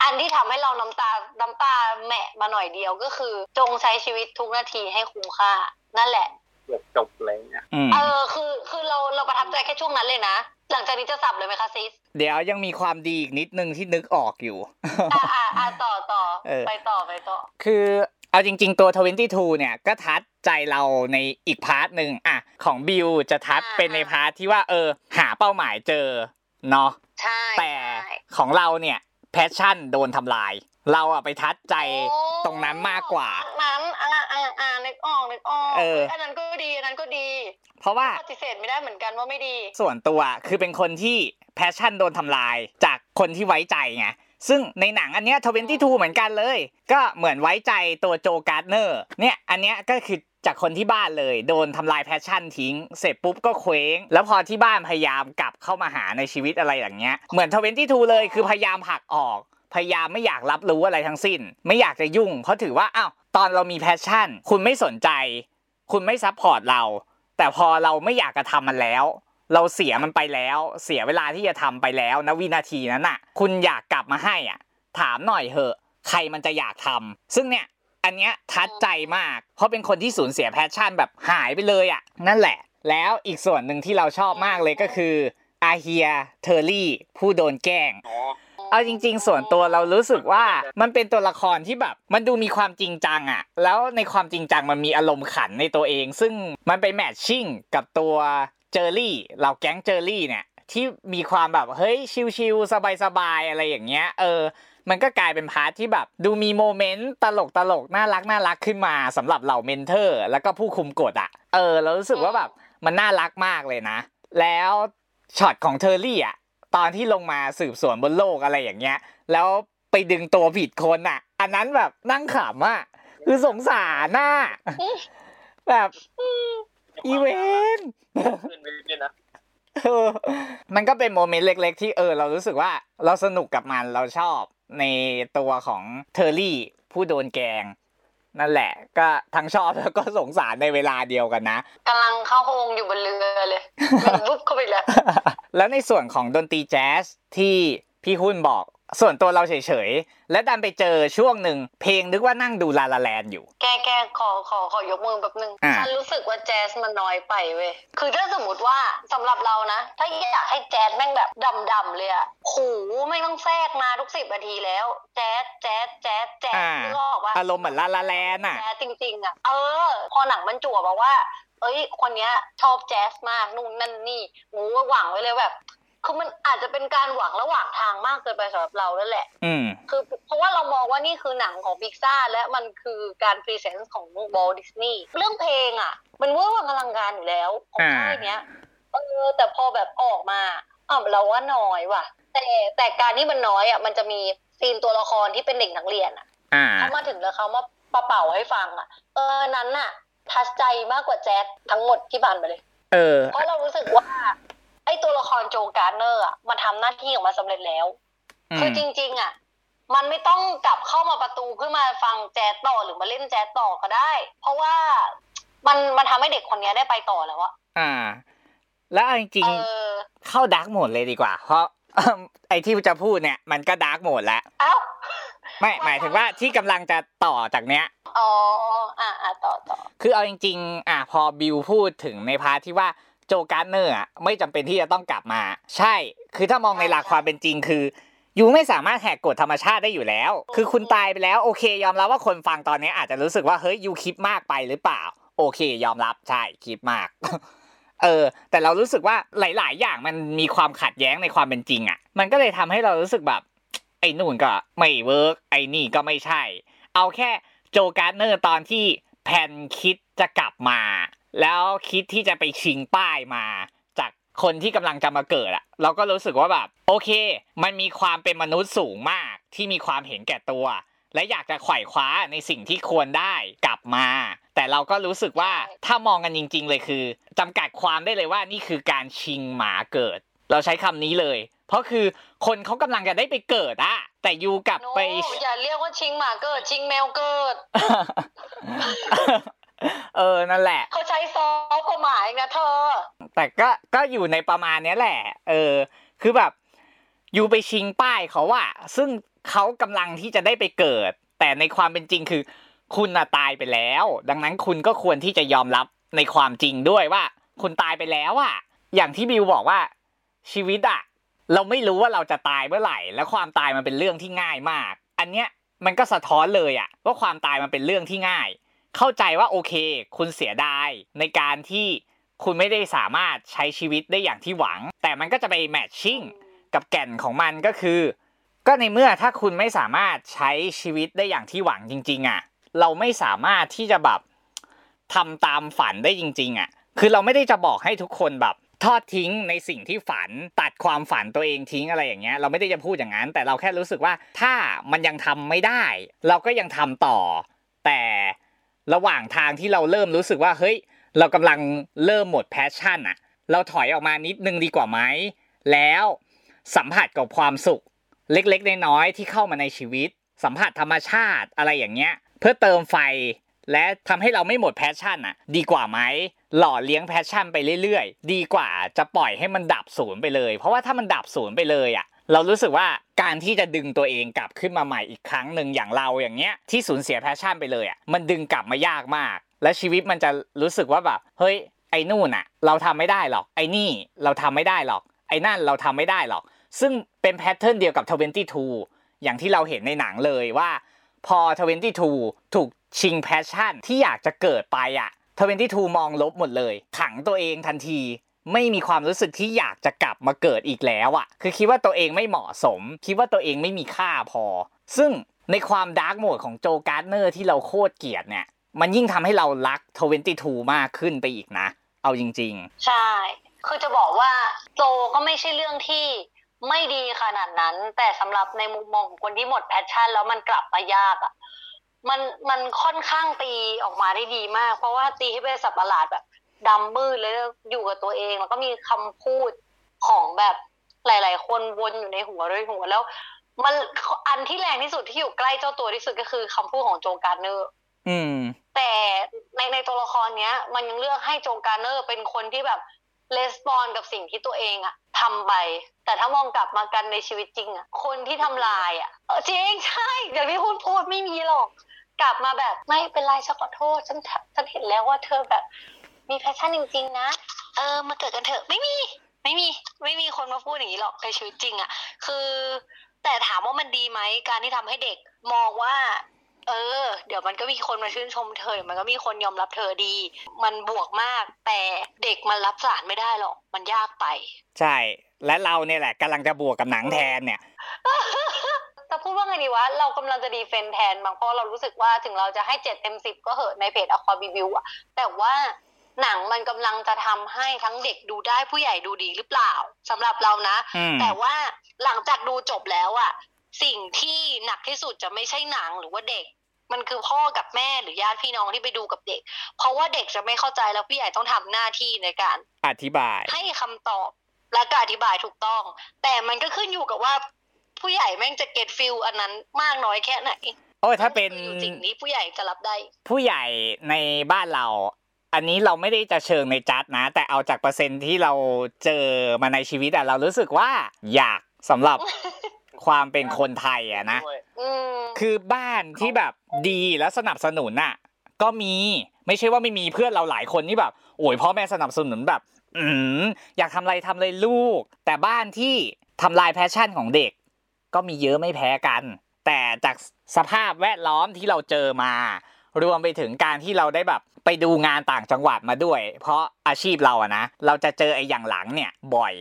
อันที่ทำให้เราน้ำตาน้ำตาแหมะมาหน่อยเดียวก็คือ จงใช้ชีวิตทุกนาทีให้คุ้มค่า นั่นแหละเกือบจบเลยเนี่ยอืมเออคือคือเราเราประทับใจแค่ช่วงนั้นเลยนะ หลังจากนี้จะสับเลยไหมคะซิส เดี๋ยวยังมีความดีอีกนิดนึงที่นึกออกอยู่ อ่าอ่าอ่าต่อต่อเออไปต่อไปต่อ คือเอาจริง ๆ ตัว 22 เนี่ยก็ทัดใจเราในอีกพาร์ทหนึ่งอะของบิวจะ touch อ่าเป็นใน part ที่ว่าเออ หาเป้าหมายเจอเนาะใช่แต่ใช่ของเราเนี่ย passion โดนทำลาย เราอะไป touch ใจไอ้ตรงนั้นมากกว่า นั้นอ่าอ่าอ่านึกออกนึกออกเอออันนั้นก็ดีอันนั้นก็ดี เพราะว่าปฏิเสธไม่ได้เหมือนกันว่าไม่ดี ส่วนตัวคือเป็นคนที่ passion โดนทำลายจากคนที่ไว้ใจไง ซึ่งในหนังอันเนี้ย22เหมือนกันเลย ก็เหมือนไว้ใจตัวโจการ์ดเนอร์เนี่ยอันเนี้ยก็คือจากคนที่บ้านเลย โดนทำลาย passion ทิ้ง เสร็จปุ๊บก็เคว้ง แล้วพอที่บ้านพยายามกลับเข้ามาหาในชีวิตอะไรอย่างเงี้ยเหมือน22เลยคือพยายามผลักออก พยายามไม่อยากรับรู้อะไรทั้งสิ้น ไม่อยากจะยุ่ง เพราะถือว่าอ้าวตอนเรามี passion คุณไม่สนใจ คุณไม่ support เรา แต่พอเราไม่อยากจะทำมันแล้ว เราเสียมันไปแล้ว เสียเวลาที่จะทำไปแล้วนะวินาทีนั้นน่ะ คุณอยากกลับมาให้อะ ถามหน่อยเหอะ ใครมันจะอยากทำซึ่งเนี่ยอันเนี้ย touch ใจมาก เพราะเป็นคนที่สูญเสีย passion แบบหายไปเลยอะ นั่นแหละ แล้วอีกส่วนหนึ่งที่เราชอบมากเลยก็คืออาเฮียเทอร์รี่ผู้โดนแกล้งอ๋อเอาจริง ๆ ส่วนตัวเรารู้สึกว่ามันเป็นตัวละครที่แบบ มันดูมีความจริงจังอะแล้วในความจริงจังมันมีอารมณ์ขันในตัวเอง ซึ่งมันไป matching กับตัวเจอรี่เราแก๊งเจอรี่เนี่ย ที่มีความแบบเฮ้ย chill ๆสบายๆอะไรอย่างเงี้ย เออ มันก็กลายเป็น part ที่แบบดูมี moment ตลกตลกๆน่ารักน่ารักขึ้นมาสำหรับเหล่า mentor แล้วก็ผู้คุมกฎอะเออเรารู้สึกว่าแบบมันน่ารักมากเลยนะ แล้วช็อตของเทอร์รี่อะตอนที่ลงมาสืบสวนบนโลกอะไรอย่างเงี้ย แล้วไปดึงตัวผิดคนอะ อันนั้นแบบนั่งขำอะคือสงสารน่ะแบบ อีเวนขึ้นไปเนี่ยนะมันก็เป็น moment เล็ก ๆ ที่เออ เรารู้สึกว่าเราสนุกกับมันเราชอบในตัวของเทอร์รี่ผู้โดนแกง นั่นแหละ ก็ทั้งชอบแล้วก็สงสารในเวลาเดียวกันนะกำลังเข้าโฮงอยู่บนเรือเลยมันวุบเข้าไปแล้ว แล้วในส่วนของดนตรีแจ๊สที่พี่หุ้นบอก ส่วนตัวเราเฉยๆ และดันไปเจอช่วงหนึ่งเพลงนึกว่านั่งดู La La Land อยู่ แกแกขอขอขอยกมือแบบนึงอะฉันรู้สึกว่าแจ๊สมันน้อยไปเว้ย คือถ้าสมมติว่าสำหรับเรานะ ถ้าอยากให้แจ๊สแม่งแบบดำๆเลยอะหูยไม่ต้องแทรกมาทุกสิบนาทีแล้ว แจ๊สแจ๊สแจ๊สแจ๊สอ่านึกออกปะอารมณ์เหมือน La La Land อะแจ๊สจริงๆอะเออ พอหนังมันจั่วบอกว่าเอ้ย คนเนี้ยชอบแจ๊สมากนู่นนั่นนี่หูยหวังไว้เลยแบบ คือมันอาจจะเป็นการหวังระหว่างทางมากเกินไปสำหรับเราแล้วแหละ อืม คือเพราะว่าเรามองว่านี่คือหนังของพิกซ่าและมันคือการ present ของWalt Disney เรื่องเพลงอะ มันเวอร์วังอลังการอยู่แล้วของอ่าค่ายเนี้ยเออแต่พอแบบออกมาอะเราว่าน้อยว่ะ แต่แต่การที่มันน้อยอะมันจะมี scene ตัวละครที่เป็นเด็กนักเรียนอะอ่าเขามาถึงแล้วเขามาประเป่าให้ฟังอะ เออนั้นน่ะ touch ใจมากกว่าแจ๊สทั้งหมดที่ผ่านไปเลย เออ เพราะเรารู้สึกว่า ไอ้ตัวละครโจการ์ดเนอร์อะมันทำหน้าที่ของมันสำเร็จแล้วอืมคือจริง ๆ อะ มันไม่ต้องกลับเข้ามาประตูเพื่อมาฟังแจ๊สต่อหรือมาเล่นแจ๊สต่อก็ได้ เพราะว่ามันมันทำให้เด็กคนนี้ได้ไปต่อแล้วอะอ่า แล้วเอาจริงเออๆเข้า dark mode เลยดีกว่า เพราะไอที่จะพูดเนี่ยมันก็ dark mode แล้วเอ้าไม่หมายถึงว่าที่กำลังจะต่อจากเนี้ยอ๋ออะอะต่อต่อคือเอาจริง ๆ อะพอบิวพูดถึงใน part ที่ว่า โจการ์ดเนอร์อะไม่จำเป็นที่จะต้องกลับมา ใช่ คือถ้ามองในหลักความเป็นจริงคือ you ไม่สามารถแหกกฎธรรมชาติได้อยู่แล้ว คือคุณตายไปแล้วโอเค ยอมรับว่าคนฟังตอนนี้อาจจะรู้สึกว่าเฮ้ย you คิดมากไปหรือเปล่า โอเค ยอมรับใช่คิดมาก เออ แต่เรารู้สึกว่าหลาย ๆ อย่างมันมีความขัดแย้งในความเป็นจริงอะ มันก็เลยทำให้เรารู้สึกแบบ ไอ้นู่นก็ไม่ work ไอ้นี่ก็ไม่ใช่ เอาแค่โจการ์ดเนอร์ตอนที่แพนคิดจะกลับมาแล้วคิดที่จะไปชิงป้ายมา จากคนที่กำลังจะมาเกิดอะเราก็รู้สึกว่าแบบโอเค มันมีความเป็นมนุษย์สูงมากที่มีความเห็นแก่ตัว และอยากจะไขว่คว้าในสิ่งที่ควรได้กลับมา แต่เราก็รู้สึกว่าถ้ามองกันจริง ๆ เลยคือจำกัดความได้เลยว่านี่คือการชิงหมาเกิด เราใช้คำนี้เลย เพราะคือคนเขากำลังจะได้ไปเกิดอะแต่ยูกลับโนไปอย่าเรียกว่าชิงหมาเกิดชิงแมวเกิด เออนั่นแหละ เขาใช้ซอฟต์กว่าหมาอีกนะเธอ แต่ก็ก็อยู่ในประมาณเนี้ยแหละ เออ คือแบบอยู่ไปชิงป้ายเขาอะซึ่งเขากำลังที่จะได้ไปเกิด แต่ในความเป็นจริงคือ คุณน่ะตายไปแล้ว ดังนั้นคุณก็ควรที่จะยอมรับในความจริงด้วยว่า คุณตายไปแล้วอะอย่างที่บิวบอกว่า ชีวิตอะเราไม่รู้ว่าเราจะตายเมื่อไหร่ และความตายมันเป็นเรื่องที่ง่ายมาก อันเนี้ยมันก็สะท้อนเลยอะว่าความตายมันเป็นเรื่องที่ง่าย เข้าใจว่าโอเค คุณเสียดายในการที่คุณไม่ได้สามารถใช้ชีวิตได้อย่างที่หวัง แต่มันก็จะไปแมทชิ่งกับแก่นของมันก็คือ ก็ในเมื่อถ้าคุณไม่สามารถใช้ชีวิตได้อย่างที่หวังจริง ๆอะเราไม่สามารถที่จะแบบทำตามฝันได้จริง ๆอะคือเราไม่ได้จะบอกให้ทุกคนแบบทอดทิ้งในสิ่งที่ฝันตัดความฝันตัวเองทิ้งอะไรอย่างเงี้ย เราไม่ได้จะพูดอย่างนั้น แต่เราแค่รู้สึกว่าถ้ามันยังทำไม่ได้ เราก็ยังทำต่อ แต่ ระหว่างทางที่เราเริ่มรู้สึกว่าเฮ้ย เรากำลังเริ่มหมด passion อะเราถอยออกมานิดนึงดีกว่าไหมแล้วสัมผัสกับความสุข เล็กๆน้อยๆที่เข้ามาในชีวิต สัมผัสธรรมชาติอะไรอย่างเงี้ย เพื่อเติมไฟ และทำให้เราไม่หมด passion อะดีกว่าไหมหล่อเลี้ยง passion ไปเรื่อยๆ ดีกว่าจะปล่อยให้มันดับศูนย์ไปเลย เพราะว่าถ้ามันดับศูนย์ไปเลยอะ เรารู้สึกว่าการที่จะดึงตัวเองกลับขึ้นมาใหม่อีกครั้งหนึ่งอย่างเราอย่างเงี้ยที่สูญเสีย passion ไปเลยอะมันดึงกลับมายากมาก และชีวิตมันจะรู้สึกว่าแบบเฮ้ยไอ้นู่นอะ เราทำไม่ได้หรอกไอ้นี่เราทำไม่ได้หรอก ไอ้นั่นเราทำไม่ได้หรอก ซึ่งเป็น pattern เดียวกับ 22 อย่างที่เราเห็นในหนังเลยว่า พอ 22 ถูกชิง passion ที่อยากจะเกิดไปอะ22 มองลบหมดเลย ขังตัวเองทันที ไม่มีความรู้สึกที่อยากจะกลับมาเกิดอีกแล้วอะคือคิดว่าตัวเองไม่เหมาะสม คิดว่าตัวเองไม่มีค่าพอ ซึ่งในความ dark mode ของโจการ์ดเนอร์ที่เราโคตรเกลียดเนี่ย มันยิ่งทำให้เรารัก 22 มากขึ้นไปอีกนะ เอาจริง ๆ ใช่ คือจะบอกว่าโจก็ไม่ใช่เรื่องที่ไม่ดีขนาดนั้น แต่สำหรับในมุมมองของคนที่หมด passion แล้วมันกลับมายากอะมันมันค่อนข้างตีออกมาได้ดีมาก เพราะว่าตีให้เป็นสัตว์ประหลาดแบบ ดำมืดเลยอยู่กับตัวเอง แล้วก็มีคำพูดของแบบหลาย ๆ คนวนอยู่ในหัวด้วยหัวแล้ว มันอันที่แรงที่สุดที่อยู่ใกล้เจ้าตัวที่สุดก็คือคำพูดของโจการเนอร์อืมแต่ในในตัวละครเนี้ย มันยังเลือกให้โจการเนอร์เป็นคนที่แบบレスปอนกับสิ่งที่ตัวเองอะทำไป แต่ถ้ามองกลับมากันในชีวิตจริงอะคนที่ทำลายอะเออจริงใช่อย่างที่คุณพูดไม่มีหรอก กลับมาแบบไม่เป็นไรฉันขอโทษฉันฉันเห็นแล้วว่าเธอแบบ มีแพชชั่นจริง ๆ นะ เออ มาเกิดกันเถอะ ไม่มี ไม่มี ไม่มีคนมาพูดอย่างนี้หรอกในชีวิตจริงอะคือ แต่ถามว่ามันดีไหม การที่ทำให้เด็กมองว่า เออ เดี๋ยวมันก็มีคนมาชื่นชมเธอ มันก็มีคนยอมรับเธอดี มันบวกมาก แต่เด็กมันรับสารไม่ได้หรอก มันยากไป ใช่ และเราเนี่ยแหละกำลังจะบวกกับหนังแทนเนี่ยแต่พูดว่าไงดีวะ เรากำลังจะดีเฟนแทนบางเพราะเรารู้สึกว่าถึงเราจะให้เจ็ดเต็มสิบก็เหอะในเพจอควาบีวิวอะแต่ว่า หนังมันกำลังจะทำให้ทั้งเด็กดูได้ผู้ใหญ่ดูดีหรือเปล่าสำหรับเรานะอืมแต่ว่าหลังจากดูจบแล้วอะสิ่งที่หนักที่สุดจะไม่ใช่หนังหรือว่าเด็ก มันคือพ่อกับแม่หรือญาติพี่น้องที่ไปดูกับเด็ก เพราะว่าเด็กจะไม่เข้าใจแล้วผู้ใหญ่ต้องทำหน้าที่ในการ อธิบาย ให้คำตอบและก็อธิบายถูกต้อง แต่มันก็ขึ้นอยู่กับว่าผู้ใหญ่แม่งจะ get feel อันนั้นมากน้อยแค่ไหนโอ้ยถ้าเป็นอยู่สิ่งนี้ผู้ใหญ่จะรับได้ ผู้ใหญ่ในบ้านเรา อันนี้เราไม่ได้จะเชิงในจัดนะ แต่เอาจากเปอร์เซ็นต์ที่เราเจอมาในชีวิตอะเรารู้สึกว่ายากสำหรับความเป็นคนไทยอะนะด้วยอืมคือบ้านที่แบบดีและสนับสนุนน่ะก็มีไม่ใช่ว่าไม่มีเพื่อนเราหลายคนที่แบบโอ้ยพ่อแม่สนับสนุนแบบ อืมอยากทำอะไรทำเลยลูก แต่บ้านที่ทำลายแพชชั่นของเด็ก ก็มีเยอะไม่แพ้กัน แต่จากสภาพแวดล้อมที่เราเจอมา รวมไปถึงการที่เราได้แบบไปดูงานต่างจังหวัดมาด้วย เพราะอาชีพเราอะนะเราจะเจอไอ้อย่างหลังเนี่ยบ่อย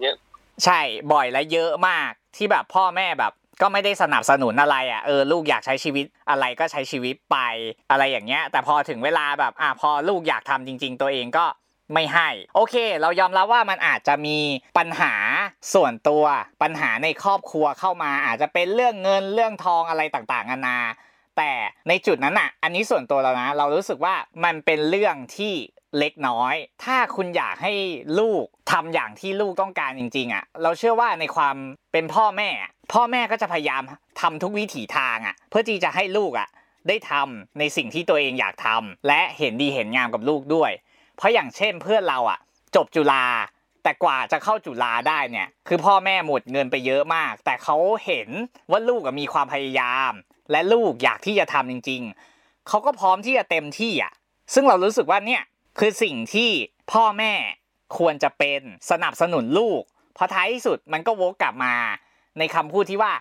เยอะใช่บ่อยและเยอะมากที่แบบพ่อแม่แบบก็ไม่ได้สนับสนุนอะไรอะเออลูกอยากใช้ชีวิตอะไรก็ใช้ชีวิตไปอะไรอย่างเงี้ย แต่พอถึงเวลาแบบอะพอลูกอยากทำจริง ๆ ตัวเองก็ไม่ให้ โอเค เรายอมรับว่ามันอาจจะมีปัญหาส่วนตัวปัญหาในครอบครัวเข้ามา อาจจะเป็นเรื่องเงินเรื่องทองอะไรต่างๆนานา แต่ในจุดนั้นอะ อันนี้ส่วนตัวเรานะ เรารู้สึกว่ามันเป็นเรื่องที่เล็กน้อย ถ้าคุณอยากให้ลูกทำอย่างที่ลูกต้องการจริง ๆ อะ เราเชื่อว่าในความเป็นพ่อแม่ พ่อแม่ก็จะพยายามทำทุกวิถีทางอะ เพื่อที่จะให้ลูกอะได้ทำในสิ่งที่ตัวเองอยากทำและเห็นดีเห็นงามกับลูกด้วย เพราะอย่างเช่นเพื่อนเราอะ จบจุฬาแต่กว่าจะเข้าจุฬาได้เนี่ย คือพ่อแม่หมดเงินไปเยอะมาก แต่เขาเห็นว่าลูกมีความพยายาม และลูกอยากที่จะทำจริง ๆ เขาก็พร้อมที่จะเต็มที่อะ ซึ่งเรารู้สึกว่าเนี่ยคือสิ่งที่พ่อแม่ควรจะเป็นสนับสนุนลูก เพราะท้ายที่สุดมันก็วกกลับมา ในคำพูดที่ว่า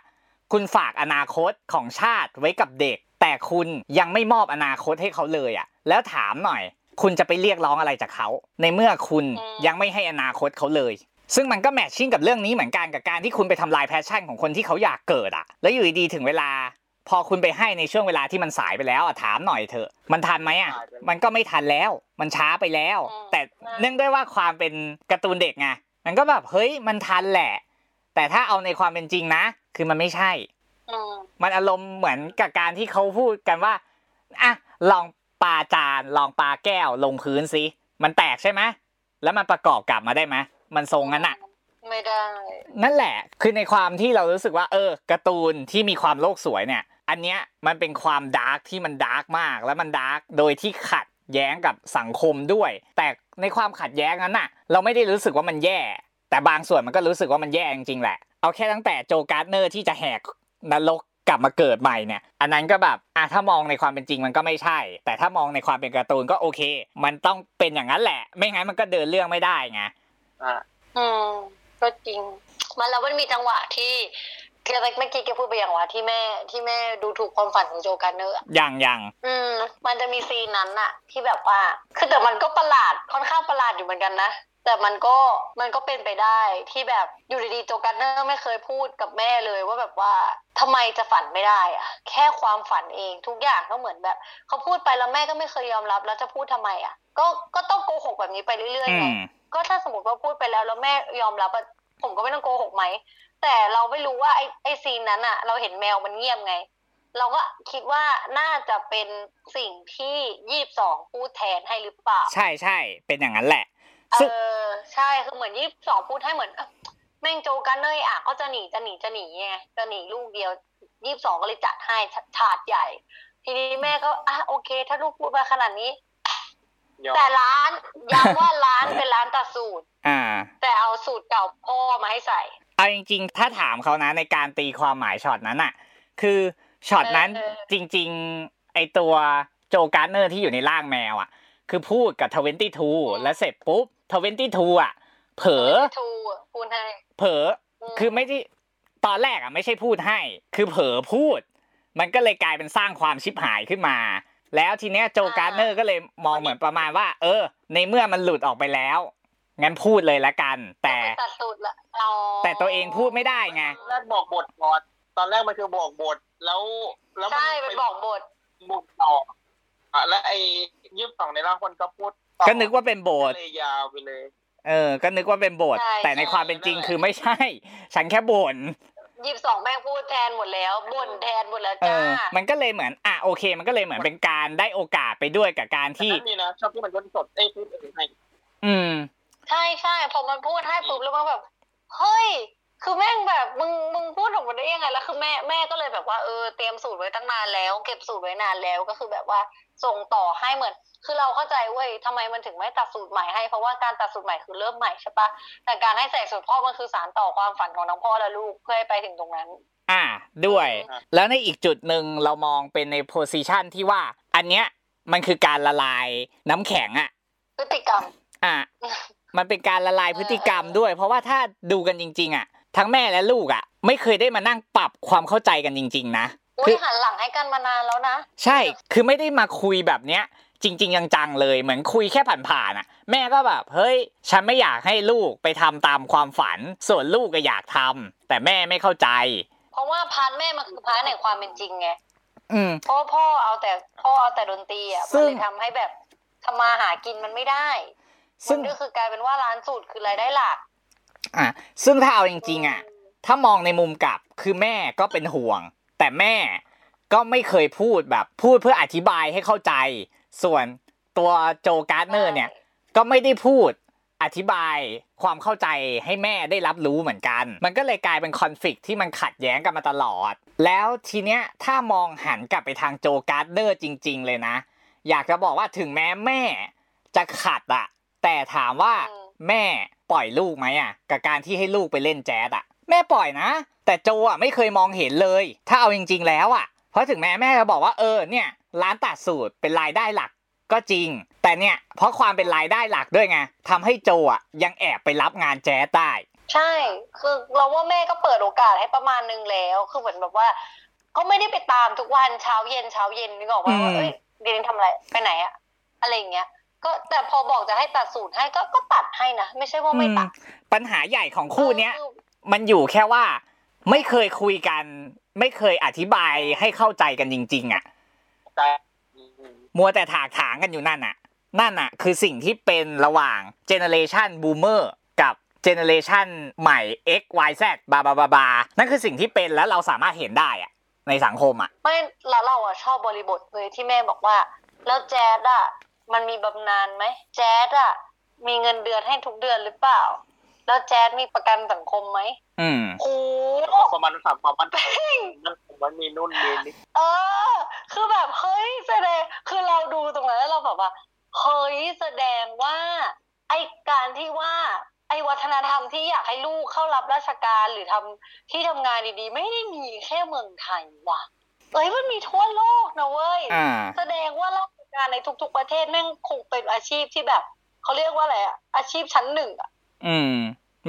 คุณฝากอนาคตของชาติไว้กับเด็ก แต่คุณยังไม่มอบอนาคตให้เขาเลยอะ แล้วถามหน่อย คุณจะไปเรียกร้องอะไรจากเขา ในเมื่อคุณอืมยังไม่ให้อนาคตเขาเลยซึ่งมันก็แมทชิ่งกับเรื่องนี้เหมือนกันกับการที่คุณไปทำลายแพชชั่นของคนที่เขาอยากเกิดอะแล้วอยู่ดีๆถึงเวลา พอคุณไปให้ในช่วงเวลาที่มันสายไปแล้วอะถามหน่อยเถอะ มันทันไหมอะ มันก็ไม่ทันแล้ว มันช้าไปแล้วอืมแต่เนื่องด้วยว่าความเป็นการ์ตูนเด็กไงมันก็แบบเฮ้ยมันทันแหละ แต่ถ้าเอาในความเป็นจริงนะ คือมันไม่ใช่อืมมันอารมณ์เหมือนกับการที่เขาพูดกันว่าอะลองปาจานลองปาแก้วลงพื้นสิมันแตกใช่ไหมแล้วมันประกอบกลับมาได้ไหมมันทรงนั้นอะไม่ได้ นั่นแหละ คือในความที่เรารู้สึกว่า เออการ์ตูนที่มีความโลกสวยเนี่ย อันเนี้ยมันเป็นความ dark ที่มัน dark มาก แล้วมัน dark โดยที่ขัดแย้งกับสังคมด้วย แต่ในความขัดแย้งนั้นน่ะ เราไม่ได้รู้สึกว่ามันแย่ แต่บางส่วนมันก็รู้สึกว่ามันแย่จริงๆแหละ เอาแค่ตั้งแต่โจการ์ดเนอร์ที่จะแหกนรกกลับมาเกิดใหม่เนี่ย อันนั้นก็แบบอะถ้ามองในความเป็นจริงมันก็ไม่ใช่ แต่ถ้ามองในความเป็นการ์ตูนก็โอเค มันต้องเป็นอย่างนั้นแหละ ไม่งั้นมันก็เดินเรื่องไม่ได้ไงอ่าอืมก็จริง มันแล้วมันมีจังหวะที่ เมื่อกี้แกพูดไปอย่างว่าที่แม่ที่แม่ดูถูกความฝันของโจการ์ดเนอร์อะอย่างอย่างอืม มันจะมี scene นั้นอะที่แบบว่า คือแต่มันก็ประหลาดค่อนข้างประหลาดอยู่เหมือนกันนะแต่มันก็มันก็เป็นไปได้ที่แบบอยู่ดีๆโจการ์ดเนอร์ไม่เคยพูดกับแม่เลยว่าแบบว่าทำไมจะฝันไม่ได้อะแค่ความฝันเองทุกอย่างก็เหมือนแบบเขาพูดไปแล้วแม่ก็ไม่เคยยอมรับ แล้วจะพูดทำไมอะก็ก็ต้องโกหกแบบนี้ไปเรื่อยอืๆไงมก็ถ้าสมมติว่าพูดไปแล้วแล้วแม่ยอมรับอะผมก็ไม่ต้องโกหกไหม แต่เราไม่รู้ว่าไอ้ไอ้ซีนนั้นอะเราเห็นแมวมันเงียบไง เราก็คิดว่าน่าจะเป็นสิ่งที่ยี่สิบสองพูดแทนให้หรือเปล่า ใช่ใช่เป็นอย่างนั้นแหละเอซึ่งอใช่คือเหมือนยี่สิบสองพูดให้เหมือนเอ้าแม่งโจกันเนยอะก็จะหนีจะหนีจะหนีไงจะหนีลูกเดียวยี่สิบสองก็เลยจัดให้ถาดใหญ่ ทีนี้แม่ก็อะโอเค ถ้าลูกพูดมาขนาดนี้ยอมแต่ร้านย้ำว่าร้านเป็นร้านตัดสูทอ่าแต่เอาสูทเก่าพ่อมาให้ใส่ เอาจริง ๆ ถ้าถามเขานะในการตีความหมายช็อตนั้นอะคือช็อตนั้นเออจริง ๆ ไอตัวโจการ์ดเนอร์ที่อยู่ในร่างแมวอะคือพูดกับ twenty-two แล้วเสร็จปุ๊บ twenty-two อะเผลอทูพูดให้เผลอมคือไม่ได้ตอนแรกอะไม่ใช่พูดให้ คือเผลอพูด มันก็เลยกลายเป็นสร้างความชิบหายขึ้นมา แล้วทีเนี้ยโจการ์เนอร์ก็เลยมองเหมือนประมาณว่า เออ ในเมื่อมันหลุดออกไปแล้ว งั้นพูดเลยละกัน แต่ไปตัดสูตรละเอาแต่ตัวเองพูดไม่ได้ไงตอนแรกบอกบทก่อนตอนแรกมันคือบอกบทแล้ว แล้วมัใช่เป็นบอกบทบทต่ออะแล้วไอ้ยี่สิบสองในร่างคนก็พูดต่อก็นึกว่าเป็นโบสถ์เลยยาวไปเลย เออ ก็นึกว่าเป็นโบสถ์ใช่แต่ในใช่ความเป็นจริงคือไม่ใช่ ฉันแค่บ่นยี่สิบสองแม่งพูดแทนหมดแล้วบ่นแทนหมดแล้วเอจ้าอมันก็เลยเหมือนอะโอเค มันก็เลยเหมือนเป็นการได้โอกาสไปด้วยกับการที่ที่นี่นะชอบที่มันย่นสดไอ้ยพูดเองให้ อืม ใช่ใช่ พอมันพูดให้ปุ๊บแล้วมันแบบ เฮ้ย คือแม่งแบบมึงมึงพูดออกมาได้ยังไงแล้วคือแม่แม่ก็เลยแบบว่าเออเตรียมสูตรไว้ตั้งนานแล้ว เก็บสูตรไว้นานแล้วก็คือแบบว่าส่งต่อให้เหมือน คือเราเข้าใจเว้ยทำไมมันถึงไม่ตัดสูตรใหม่ให้เพราะว่าการตัดสูตรใหม่คือเริ่มใหม่ใช่ปะแต่การให้ใส่สูตรพ่อมันคือสารต่อความฝันของทั้งพ่อและลูกเพื่อให้ไปถึงตรงนั้น อ่าด้วยอะแล้วในอีกจุดหนึ่งเรามองเป็นในโพซิชันที่ว่า อันเนี้ยมันคือการละลายน้ำแข็งอะพฤติกรรม อะ มันเป็นการละลายพฤติกรรมด้วย เพราะว่าถ้าดูกันจริง ๆ อะ ทั้งแม่และลูกอะ ไม่เคยได้มานั่งปรับความเข้าใจกันจริง ๆ นะอุ้คืยอหันหลังให้กันมานานแล้วนะ ใช่คือไม่ได้มาคุยแบบเนี้ย จริง ๆ จังๆเลยเหมือนคุยแค่ผ่านๆอะ แม่ก็แบบเฮ้ย ฉันไม่อยากให้ลูกไปทำตามความฝัน ส่วนลูกก็อยากทำแต่แม่ไม่เข้าใจ เพราะว่า part แม่มันคือ part แห่งความเป็นจริงไงอืมเพราะว่าพ่อเอาแต่พ่อเอาแต่ดนตรีอะซึ่งมันงเลยทำให้แบบทำมาหากินมันไม่ได้ ซึ่งมันก็คือกลายเป็นว่าร้านสูทคือรายได้หลัก อะซึ่งถ้าเอาจริงๆอะ ถ้ามองในมุมกลับคือแม่ก็เป็นห่วง แต่แม่ก็ไม่เคยพูดแบบพูดเพื่ออธิบายให้เข้าใจ ส่วนตัวโจการ์ดเนอร์เนี่ย ก็ไม่ได้พูดอธิบายความเข้าใจให้แม่ได้รับรู้เหมือนกัน มันก็เลยกลายเป็นคอนฟ lict ที่มันขัดแย้งกันมาตลอด แล้วทีเนี้ยถ้ามองหันกลับไปทางโจการ์ดเนอร์จริง ๆ เลยนะ อยากจะบอกว่าถึงแม้แม่จะขัดอะ แต่ถามว่าอืมแม่ปล่อยลูกไหมอะกับการที่ให้ลูกไปเล่นแจ๊สอะแม่ปล่อยนะ แต่โจอะไม่เคยมองเห็นเลย ถ้าเอาจริง ๆ แล้วอะเพราะถึงแม้แม่จะบอกว่าเออเนี่ยร้านตัดสูตรเป็นรายได้หลักก็จริง แต่เนี่ยเพราะความเป็นรายได้หลักด้วยไงทำให้โจอะยังแอบไปรับงานแจ๊สได้ใช่ คือเราว่าแม่ก็เปิดโอกาสให้ประมาณนึงแล้ว คือเหมือนแบบว่า ก็ไม่ได้ไปตามทุกวันเช้าเย็นเช้าเย็นนึกออกว่าอืมว่าเอ้ยเดนทำอะไรไปไหนอะอะไรอย่างเงี้ย ก็แต่พอบอกจะให้ตัดสูตรให้ก็ก็ตัดให้นะไม่ใช่ว่าไม่ตัดอืมปัญหาใหญ่ของคู่เนี้ยออมันอยู่แค่ว่าไม่เคยคุยกัน ไม่เคยอธิบายให้เข้าใจกันจริง ๆ อะใจอืมมัวแต่ถากถางกันอยู่นั่นอะ นั่นอะ คือสิ่งที่เป็นระหว่าง generation boomer กับ generation ใหม่ X Y Z บาบาบาบานั่นคือสิ่งที่เป็นแล้วเราสามารถเห็นได้อะ ในสังคมอะ ไม่แล้วเราอะชอบบริบทเลยที่แม่บอกว่า แล้วแจ๊สอะ มันมีบำนาญไหมแจ๊สอะมีเงินเดือนให้ทุกเดือนหรือเปล่า แล้วแจ๊ดมีประกันสังคมไหมอืมโอ้ประมาณถามความมันมันผมว่ามีนู่นมีนี่เออ คือแบบเฮ้ยแสดงคือเราดูตรงนั้นแล้วเราแบบว่าเฮ้ยแสดงว่าไอการที่ว่าไอวัฒนธรรมที่อยากให้ลูกเข้ารับราชการหรือทำที่ทำงานดีๆ ไม่ได้มีแค่เมืองไทยว่ะเอ้ยมันมีทั่วโลกนะเว้ยอ่าแสดงว่าราช การในทุก ๆประเทศแม่งคงเป็นอาชีพที่แบบเขาเรียกว่าอะไรอะอาชีพชั้นหนึ่งอะอืม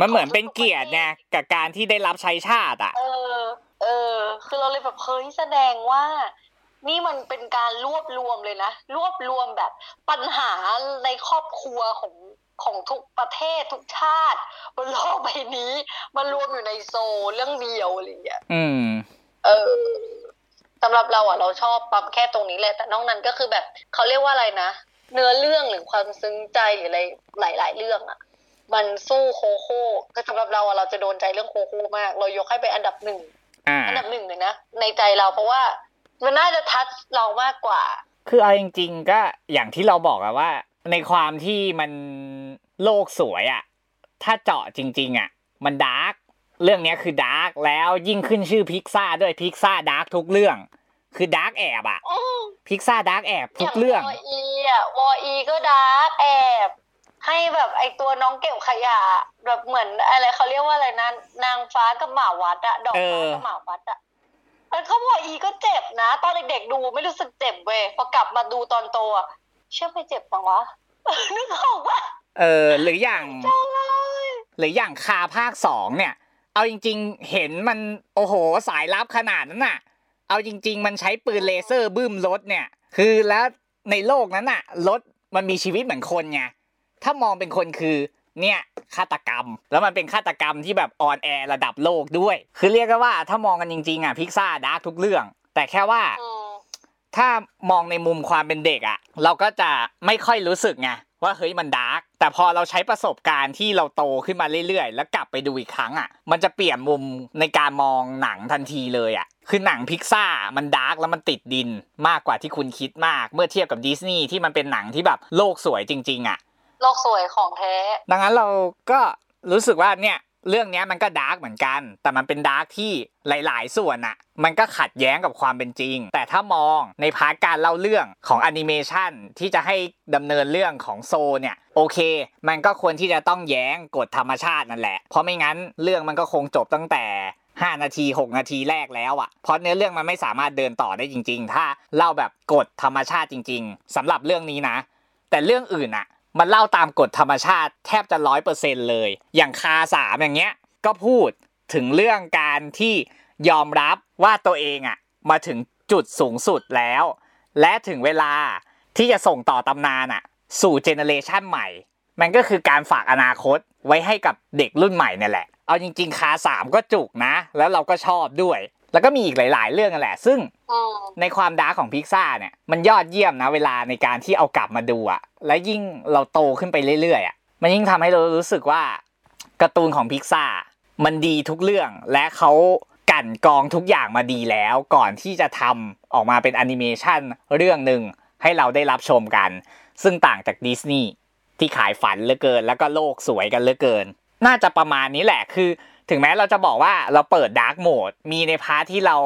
มันเหมือนเป็นเกียรติไงกับการที่ได้รับใช้ชาติอะเออ เออ คือเราเลยแบบเฮ้ยแสดงว่า นี่มันเป็นการรวบรวมเลยนะรวบรวมแบบปัญหาในครอบครัวของของทุกประเทศทุกชาติบนโลกใบนี้มารวมอยู่ในโซเรื่องเดียวอะไรอย่างเงี้ยอืม เออ สำหรับเราอะเราชอบปั๊มแค่ตรงนี้แหละ แต่นอกนั้นก็คือแบบเขาเรียกว่าอะไรนะ เนื้อเรื่องหรือความซึ้งใจหรืออะไรหลาย ๆ เรื่องอะ มันสู้ Coco ก็สำหรับเราอะเราจะโดนใจเรื่อง Coco มาก เรายกให้เป็นอันดับหนึ่งอ่าอันดับหนึ่งเลยนะในใจเราเพราะว่ามันน่าจะ touch เรามากกว่า คือเอาจริง ๆ ก็อย่างที่เราบอกอะว่า ในความที่มันโลกสวยอะถ้าเจาะจริง ๆอะมัน dark เรื่องเนี้ยคือ dark แล้วยิ่งขึ้นชื่อพิกซ่าด้วย Pixar dark ทุกเรื่อง คือดาร์กแอบอะอืมพิกซ่าดาร์กแอบทุกเรื่องวออีอะวออีก็ดาร์กแอบให้แบบไอตัวน้องเก็บขยะแบบเหมือนอะไรเขาเรียกว่าอะไรนะนางฟ้ากับหมาวัดอะดอกเอฟ้าอกับหมาวัดอะแล้วก็วออีก็เจ็บนะตอนเด็กๆดูไม่รู้สึกเจ็บเว้ยพอกลับมาดูตอนโตอะเชื่อไม่เจ็บจังวะนึกออกว่าเออหรืออย่างจังเลยหรืออย่างคาภาคสองเนี่ย เอาจริง ๆ เห็นมันโอ้โหสายลับขนาดนั้นน่ะ เอาจริง ๆ มันใช้ปืนเลเซอร์บึ้มรถเนี่ย คือแล้วในโลกนั้นน่ะรถมันมีชีวิตเหมือนคนไงถ้ามองเป็นคนคือเนี่ยฆาตกรรม แล้วมันเป็นฆาตกรรมที่แบบ on air ระดับโลกด้วย คือเรียกได้ว่าถ้ามองกันจริงๆอะ Pixar dark ทุกเรื่อง แต่แค่ว่าอืมถ้ามองในมุมความเป็นเด็กอะเราก็จะไม่ค่อยรู้สึกไง ว่าเฮ้ยมัน dark แต่พอเราใช้ประสบการณ์ที่เราโตขึ้นมาเรื่อยๆ แล้วกลับไปดูอีกครั้งอะมันจะเปลี่ยนมุมในการมองหนังทันทีเลยอะคือหนังพิกซ่ามัน dark แล้วมันติดดินมากกว่าที่คุณคิดมาก เมื่อเทียบกับดิสนีย์ที่มันเป็นหนังที่แบบโลกสวยจริง ๆอะโลกสวยของแท้ ดังนั้นเราก็รู้สึกว่าเนี่ย เรื่องนี้มันก็ dark เหมือนกัน แต่มันเป็น dark ที่หลาย ๆ ส่วนอะมันก็ขัดแย้งกับความเป็นจริง แต่ถ้ามองใน part การเล่าเรื่องของแอนิเมชันที่จะให้ดำเนินเรื่องของ Soul เนี่ยโอเค มันก็ควรที่จะต้องแย้งกฎธรรมชาตินั่นแหละ เพราะไม่งั้นเรื่องมันก็คงจบตั้งแต่5 นาที 6 นาทีแรกแล้วอะ่ะ เพราะเนื้อเรื่องมันไม่สามารถเดินต่อได้จริง ๆ ถ้าเล่าแบบกฎธรรมชาติจริง ๆสำหรับเรื่องนี้นะ แต่เรื่องอื่นอะ มันเล่าตามกฎธรรมชาติแทบจะร้อยเปอร์เซ็นเลย อย่างคาสามอย่างเงี้ย ก็พูดถึงเรื่องการที่ยอมรับว่าตัวเองอะมาถึงจุดสูงสุดแล้ว และถึงเวลาที่จะส่งต่อตำนานอะสู่เจเนเรชันใหม่ มันก็คือการฝากอนาคตไว้ให้กับเด็กรุ่นใหม่เนี่ยแหละ เอาจริง ๆ คาสามก็จุกนะ แล้วเราก็ชอบด้วย แล้วก็มีอีกหลาย ๆ เรื่องนั่นแหละ ซึ่งอืมในความดาร์กของพิกซ่าเนี่ยมันยอดเยี่ยมนะ เวลาในการที่เอากลับมาดูอะและยิ่งเราโตขึ้นไปเรื่อยๆอะมันยิ่งทำให้เรารู้สึกว่าการ์ตูนของพิกซ่ามันดีทุกเรื่องและเขากลั่นกรองทุกอย่างมาดีแล้ว ก่อนที่จะทำออกมาเป็นแอนิเมชันเรื่องหนึ่งให้เราได้รับชมกัน ซึ่งต่างจากดิสนีย์ที่ขายฝันเหลือเกิน แล้วก็โลกสวยกันเหลือเกิน น่าจะประมาณนี้แหละคือ ถึงแม้เราจะบอกว่าเราเปิด dark mode มีใน part ที่เรา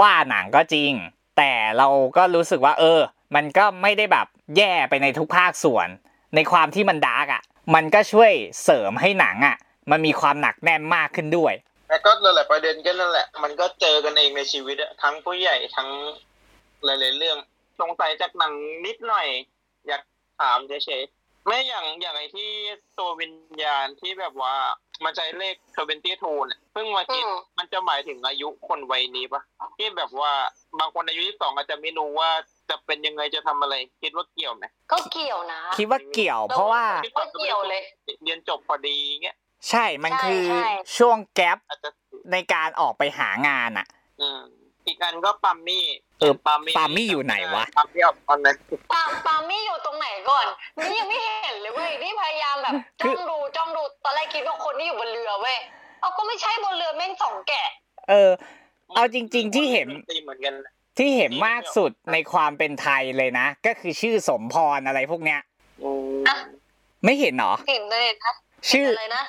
ว่าหนังก็จริง แต่เราก็รู้สึกว่าเออ มันก็ไม่ได้แบบแย่ไปในทุกภาคส่วน ในความที่มัน dark อะ มันก็ช่วยเสริมให้หนังอะ มันมีความหนักแน่นมากขึ้นด้วยแต่ก็หลายประเด็นก็นั่นแหละ มันก็เจอกันเองในชีวิตอะทั้งผู้ใหญ่ทั้งหลายๆเรื่องสงสัยจากหนังนิดหน่อย อยากถามเฉยๆ ไม่อย่างอย่างไอที่ตัววิญญาณที่แบบว่ามันใช้เลขทเวนตี้ทูเนี่ยเพิ่งมาคิดอืมมันจะหมายถึงอายุคนวัยนี้ปะที่แบบว่าบางคนอายุที่สองอาจจะไม่รู้ว่าจะเป็นยังไงจะทำอะไร คิดว่าเกี่ยวไหมก็เกี่ยวนะ คิดว่าเกี่ยว เพราะว่าก็เกี่ยวเลยเรียนจบพอดีเงี้ยใช่มันคือใช่ใช่ช่วงแกลบอาจจะในการออกไปหางานอะ อืมอีกอันก็ปัมมี่เออปัมมี่ปัมมี่อยู่ไหนวะ ปัมมี่ออกตอนนั้นปาปามี่อยู่ตรงไหนก่อน นี่ยังไม่เห็นเลยเว้ย นี่พยายามแบบคืจ้อองดูจ้องดู ตอนแรกคิดว่าคนที่อยู่บนเรือเว้ย เอาก็ไม่ใช่บนเรือแม่งสองแกะ เออ เอาจริง ๆ ที่เห็นตีเหมือนกันที่เห็นมากสุดในความเป็นไทยเลยนะ ก็คือชื่อสมพรอะไรพวกเนี้ยอืมอะ ไม่เห็นเหรอ เห็นเลยนะชื่อเห็นอะไรนะ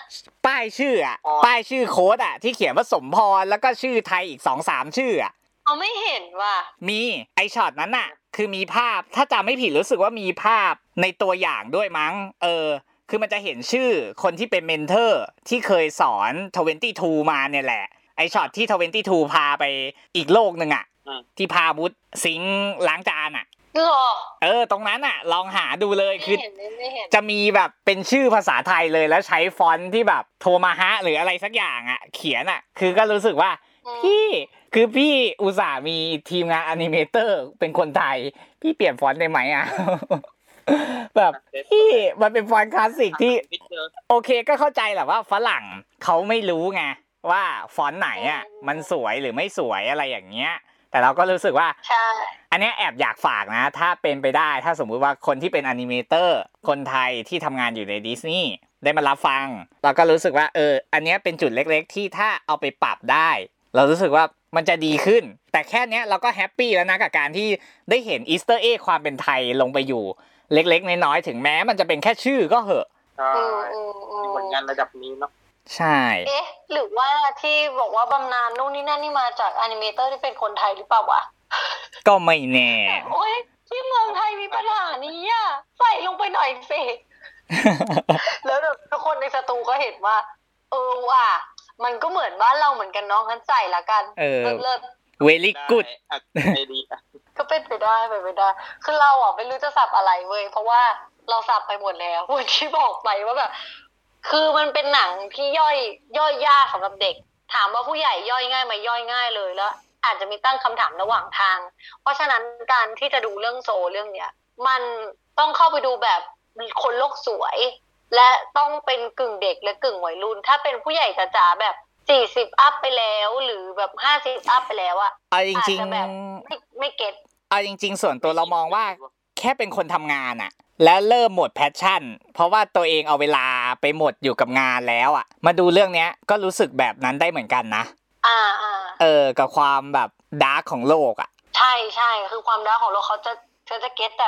ป้ายชื่ออะอ๋อป้ายชื่อโค้ชอะ ที่เขียนว่าสมพรแล้วก็ชื่อไทยอีกสองสามชื่ออะ เอาไม่เห็นว่ะมีไอช็อตนั้นน่ะ คือมีภาพถ้าจำไม่ผิดรู้สึกว่ามีภาพในตัวอย่างด้วยมั้ง เออ คือมันจะเห็นชื่อคนที่เป็น mentor ที่เคยสอน22มาเนี่ยแหละ ไอช็อตที่22พาไปอีกโลกหนึ่งอะอืมที่พาบุตรสิงห์ล้างจานอะหรอเออ ตรงนั้นอะ ลองหาดูเลยไม่คือเห็นเลยไม่เห็นจะมีแบบเป็นชื่อภาษาไทยเลยแล้วใช้ฟอนต์ที่แบบโทมาฮะ หรืออะไรสักอย่างอะ เขียนอะ คือก็รู้สึกว่าอืมพี่ คือพี่อุตส่าห์มีทีมงานอนิเมเตอร์เป็นคนไทย พี่เปลี่ยนฟอนต์ได้ไหมอะแบบพี่มันเป็นฟอนต์คลาสสิกที่ไม่เจอโอเคก็เข้าใจแหละว่าฝรั่งเขาไม่รู้ไงว่าฟอนต์ไหนอะ มันสวยหรือไม่สวยอะไรอย่างเงี้ย แต่เราก็รู้สึกว่าใช่อันเนี้ยแอบอยากฝากนะ ถ้าเป็นไปได้ถ้าสมมุติว่าคนที่เป็น animator คนไทยที่ทำงานอยู่ในดิสนีย์ได้มารับฟัง เราก็รู้สึกว่าเออ อันเนี้ยเป็นจุดเล็ก ๆ ที่ถ้าเอาไปปรับได้ เรารู้สึกว่า มันจะดีขึ้น แต่แค่เนี้ยเราก็ happy แล้วนะกับการที่ได้เห็น Easter egg ความเป็นไทยลงไปอยู่ เล็กๆน้อยๆถึงแม้มันจะเป็นแค่ชื่อก็เหอะใช่อืมอืมอืมผลงานระดับนี้เนาะใช่ เอ๊ะ หรือว่าที่บอกว่าบำนาญนู่นนี่นั่นนี่มาจาก animator ที่เป็นคนไทยหรือเปล่าวะ ก็ไม่แน่ โอ้ยที่เมืองไทยมีปัญหานี้อะ ใส่ลงไปหน่อยสิ แล้วแบบทุกคนในสตูก็เห็นว่า เออว่ะ มันก็เหมือนบ้านเราเหมือนกันเนาะงั้นใส่ละกันเออเลิศเวลี่กูดได้อะไอดีอะๆก็เป็นไปได้ไปนไปได้ คือเราอะไม่รู้จะสับอะไรเว้ยเพราะว่าเราสับไปหมดแล้วเหมือนที่บอกไปว่าแบบคือมันเป็นหนังที่ย่อยย่อยยากสำหรับเด็ก ถามว่าผู้ใหญ่ย่อยง่ายไหมย่อยง่ายเลยแล้ว อาจจะมีตั้งคำถามระหว่างทาง เพราะฉะนั้นการที่จะดูเรื่องโซเรื่องเนี้ย มันต้องเข้าไปดูแบบคนโลกสวย และต้องเป็นกึ่งเด็กและกึ่งวัยรุ่น ถ้าเป็นผู้ใหญ่จ๋าๆแบบสี่สิบ up ไปแล้วหรือแบบห้าสิบ up ไปแล้วอะเอาจอาจริงจะแบบไม่ไม่ get ๆเอาจริง ๆ ส่วนตัวเรามองว่าแค่เป็นคนทำงานอะแล้วเริ่มหมด passion เพราะว่าตัวเองเอาเวลาไปหมดอยู่กับงานแล้วอะมาดูเรื่องเนี้ยก็รู้สึกแบบนั้นได้เหมือนกันนะอ่าอ่าเออกับความแบบ dark ของโลกอะใช่ใช่คือความรักของเราเขาจะเขาจะ get แต่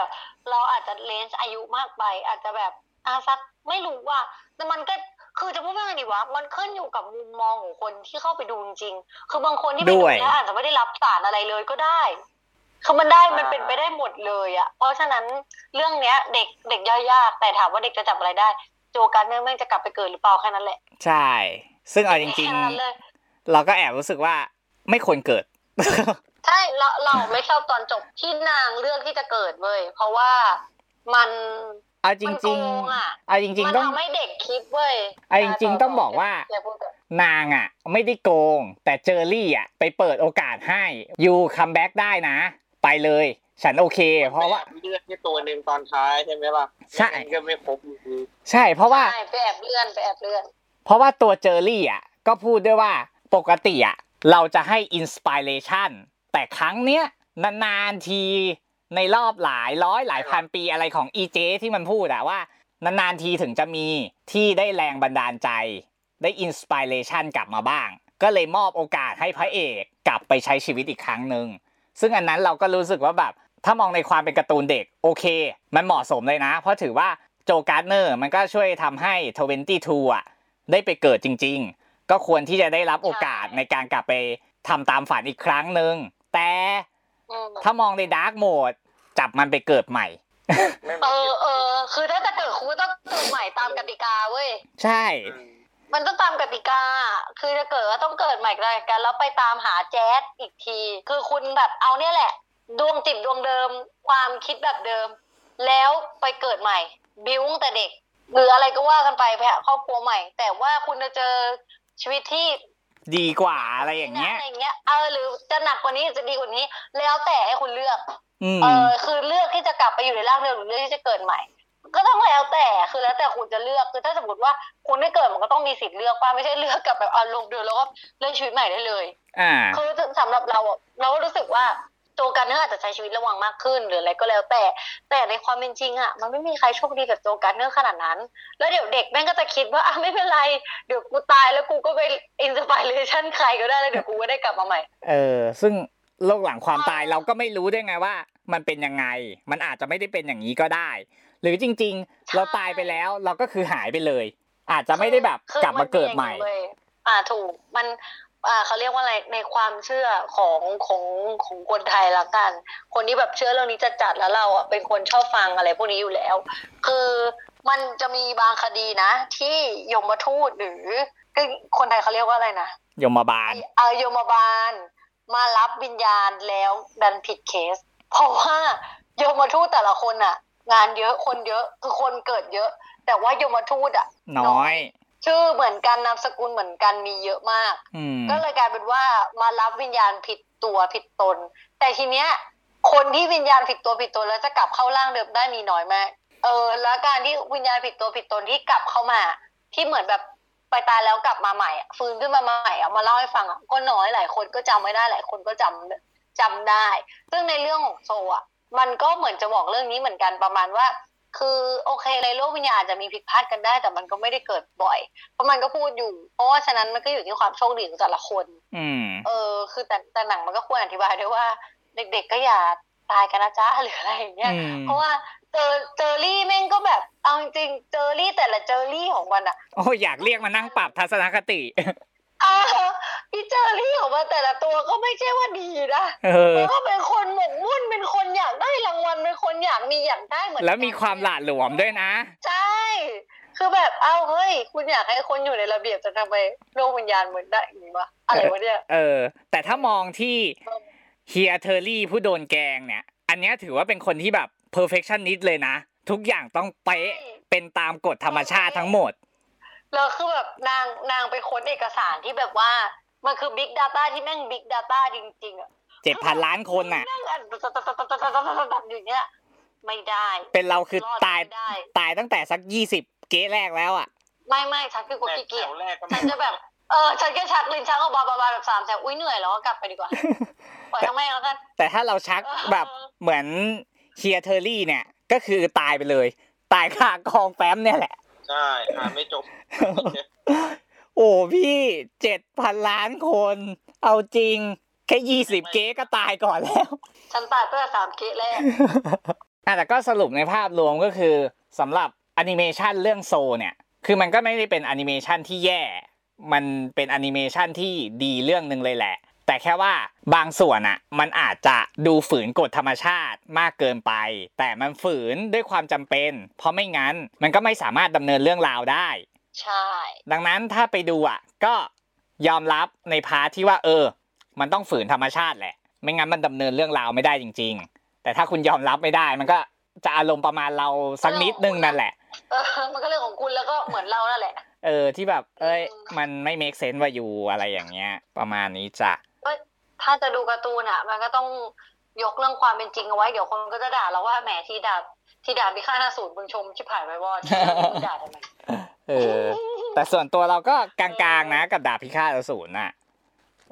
เราอาจจะ range อายุมากไปอาจจะแบบอ่าสัก ไม่รู้ว่าแต่มันก็คือจะพูดว่าไงดีวะมันขึ้นอยู่กับมุมมองของคนที่เข้าไปดูจริงๆคือบางคนที่ไปดูแล้วอาจจะไม่ได้รับสารอะไรเลยก็ได้คือมันได้มันเป็นไปได้หมดเลยอะเพราะฉะนั้นเรื่องเนี้ย เด็กเด็กย่อยยากแต่ถามว่าเด็กจะจับอะไรได้ โจกันเนื่องแม่งจะกลับไปเกิดหรือเปล่าแค่นั้นแหละ ใช่ ซึ่งเอาจริงแค่นั้นเลยๆเราก็แอบรู้สึกว่าไม่ควรเกิด ใช่เราเราไม่ชอบตอนจบที่นางเลือกที่จะเกิดเว้ยเพราะว่ามัน เอาจมันโกริงงอะๆเอาจริงมันๆต้องทำให้เด็กคิดเว้ยเอาจริง ๆ ต้องบอกว่าอย่พูดก่อนนางอะ ไม่ได้โกง แต่เจอรี่อะ ไปเปิดโอกาสให้ยูคัมแบ็กได้นะ ไปเลย ฉันโอเค เพราะว่าเลือดที่ตัวหนึ่งตอนท้ายใช่ไหมล่ะใช่งั้นก็ไม่ครบอยู่ดีใช่ เพราะว่าใช่ไปแอบเลื่อนไปแอบเลื่อน เพราะว่าตัวเจอรี่อะ ก็พูดด้วยว่าปกติอะเราจะให้อินสปิเรชันแต่ครั้งเนี้ยนานๆที ในรอบหลายร้อยหลายพันปีอะไรของอีเจที่มันพูดอะว่านานๆทีถึงจะมีที่ได้แรงบันดาลใจ ได้อินสปิเรชันกลับมาบ้าง ก็เลยมอบโอกาสให้พระเอกกลับไปใช้ชีวิตอีกครั้งหนึ่งซึ่งอันนั้นเราก็รู้สึกว่าแบบถ้ามองในความเป็นการ์ตูนเด็กโอเค มันเหมาะสมเลยนะ เพราะถือว่าโจการ์เนอร์มันก็ช่วยทำให้ 22อะได้ไปเกิดจริง ๆ ก็ควรที่จะได้รับโอกาสในการกลับไปทำตามฝันอีกครั้งหนึ่งแต่ถ้ามองในดาร์กโหมด จับมันไปเกิดใหม่ไม่เอมีอเออคือถ้าจะเกิดคุณก็ต้องเกิดใหม่ตามกติกาเว้ยใช่อืมมันต้องตามกติกา คือจะเกิดก็ต้องเกิดใหม่กันแล้วไปตามหาแจ๊สอีกที คือคุณแบบเอาเนี่ยแหละ ดวงจิตดวงเดิม ความคิดแบบเดิม แล้วไปเกิดใหม่ บิ้วตั้งแต่เด็ก หรืออะไรก็ว่ากันไปไปหาครอบครัวใหม่ แต่ว่าคุณจะเจอชีวิตที่ดีกว่าอะไรอย่างเงี้ยอะไรอย่างเงี้ยเออหรือจะหนักกว่านี้หรือจะดีกว่านี้ แล้วแต่ให้คุณเลือกอืม เออคือเลือกที่จะกลับไปอยู่ในร่างเดิมหรือเลือกที่จะเกิดใหม่ ก็ต้องแล้วแต่คือแล้วแต่คุณจะเลือกคือถ้าสมมติว่าคุณได้เกิดมันก็ต้องมีสิทธิ์เลือกป่ะไม่ใช่เลือกกลับแบบอารมณ์เดิมแล้วก็เลือกชีวิตใหม่ได้เลยอ่าคือสำหรับเราอะเราก็รู้สึกว่าตัวกันเนอร์อาจจะใช้ชีวิตระวังมากขึ้นหรืออะไรก็แล้วแต่ แต่ในความเป็นจริงอะมันไม่มีใครโชคดีแบบตัว Gardner ขนาดนั้น แล้วเดี๋ยวเด็กแม่งก็จะคิดว่าอะไม่เป็นไร เดี๋ยวกูตายแล้วกูก็ไป inspiration ใครก็ได้แล้วเดี๋ยวกูก็ได้กลับมาใหม่ เออ ซึ่ง โลกหลังความตายเราก็ไม่รู้ได้ไงว่า มันเป็นยังไง มันอาจจะไม่ได้เป็นอย่างนี้ก็ได้ หรือจริง ๆ เราตายไปแล้วเราก็คือหายไปเลย อาจจะไม่ได้แบบคือกลับมาเกิดใหม่นอย่างนี้เว้ยอ่าถูกมันอ่าเขาเรียกว่าอะไรในความเชื่อของของของคนไทยละกัน คนที่แบบเชื่อเรื่องนี้จะจัดแล้วเราอะเป็นคนชอบฟังอะไรพวกนี้อยู่แล้ว คือมันจะมีบางคดีนะ ที่ยมทูตหรือคนไทยเขาเรียกว่าอะไรนะยมบาลเออยมบาล มารับวิญญาณแล้วดันผิดเคส เพราะว่ายมทูตแต่ละคนอะงานเยอะคนเยอะคือคนเกิดเยอะ แต่ว่ายมทูตอะน้อย ชื่อเหมือนกันนามสกุลเหมือนกันมีเยอะมากอืมก็เลยกลายเป็นว่ามารับวิญญาณผิดตัวผิดตน แต่ทีเนี้ย คนที่วิญญาณผิดตัวผิดตนแล้วจะกลับเข้าร่างเดิมได้มีน้อยมากเออ แล้วการที่วิญญาณผิดตัวผิดตนที่กลับเข้ามา ที่เหมือนแบบ ไปตายแล้วกลับมาใหม่อะฟื้นขึ้นมาใหม่อะมาเล่าให้ฟังอะก็น้อยหลายคนก็จำไม่ได้หลายคนก็จำจำได้ ซึ่งในเรื่องของโซอะมันก็เหมือนจะบอกเรื่องนี้เหมือนกันประมาณว่า คือโอเคในโลกวิญญาณอาจจะมีผิดพลาดกันได้ แต่มันก็ไม่ได้เกิดบ่อย เพราะมันก็พูดอยู่ เพราะว่าฉะนั้นมันก็อยู่ที่ความโชคดีของแต่ละคน อืม เออ คือแต่แต่หนังมันก็ควรอธิบายด้วยว่า เด็กๆก็อย่า ตายกันนะจ๊ะหรืออะไรอย่างเงี้ยอืมเพราะว่าเจอเจอรี่แม่งก็แบบ เอาจริงๆเจอรี่แต่ละเจอรี่ของมันอะโอ้ยอยากเรียกมานั่งปรับทัศนคติอ่าอีเจอรี่ของมันแต่ละตัวก็ไม่ใช่ว่าดีนะเออมันก็เป็นคนหมกมุ่นเป็นคนอยากได้รางวัลเป็นคนอยากมีอยากได้เหมือนกันแล้วมีความหละหลวมด้วยนะ ใช่ คือแบบเอ้าเฮ้ย คุณอยากให้คนอยู่ในระเบียบจะทำไมโลกวิญญาณเหมือนได้อย่างนี้วะอะไรวะเนี่ยเออ แต่ถ้ามองที่ เฮียเทอร์รี่ผู้โดนแกล้งเนี่ย อันเนี้ยถือว่าเป็นคนที่แบบ perfectionist เลยนะ ทุกอย่างต้องเป๊ะใช่เป็นตามกฎธรรมชาติทั้งหมดแล้วคือแบบนางนางไปค้นเอกสารที่แบบว่า มันคือ Big Data ที่แม่ง Big Data จริง ๆอะเจ็ดพันล้านคนน่ะนั่งอ่านอย่างเงี้ยไม่ได้ เป็นเราคือรอดตายไม่ได้ตายตั้งแต่สักยี่สิบเก๊แรกแล้วอะ ไม่ไม่ฉันคือคนแรกขี้เกียจแถวแรกก็ฉัไม่นจะแบบ เออฉันแค่ชักลิ้นชักออกมาประมาณแบบสามแถวอุ้ยเหนื่อยแล้วก็กลับไปดีกว่าปล่อยทั้งแม่งแล้วกันแต่ถ้าเราชักเออแบบเหมือนเฮียเทอร์รี่เนี่ย ก็คือตายไปเลย ตายคากองแฟ้มเนี่ยแหละใช่อ่านไม่จบ โอ้พี่เจ็ดพันล้านคน เอาจริง แค่ยี่สิบเก๊ก็ตายก่อนแล้ว ฉันตายตั้งแต่สามเกตแรกอะแต่ก็สรุปในภาพรวมก็คือสำหรับแอนิเมชันเรื่อง Soul เนี่ย คือมันก็ไม่ได้เป็นแอนิเมชันที่แย่ มันเป็นแอนิเมชันที่ดีเรื่องหนึ่งเลยแหละ แต่แค่ว่าบางส่วนอะมันอาจจะดูฝืนกฎธรรมชาติมากเกินไป แต่มันฝืนด้วยความจำเป็น เพราะไม่งั้นมันก็ไม่สามารถดำเนินเรื่องราวได้ ใช่ ดังนั้นถ้าไปดูอะก็ยอมรับในพาร์ทที่ว่า เออ มันต้องฝืนธรรมชาติแหละ ไม่งั้นมันดำเนินเรื่องราวไม่ได้จริง ๆ แต่ถ้าคุณยอมรับไม่ได้มันก็จะอารมณ์ประมาณเราสักนิดนึงนั่นแหละ เออ มันก็เรื่องของคุณแล้วก็เหมือนเรานั่นแหละ เออที่แบบ เอ้ยอืมมันไม่ make sense ว่าอยู่อะไรอย่างเงี้ย ประมาณนี้จ้ะถ้าจะดูการ์ตูนอะ มันก็ต้องยกเรื่องความเป็นจริงเอาไว้ เดี๋ยวคนก็จะด่าเราว่าแหมที่ด่าที่ด่าพิฆาตอสูรมึงชมชิบหายไปวอดที่ด่าทำไมเออ แต่ส่วนตัวเราก็กลางๆนะ กับดาบพิฆาตอสูรน่ะ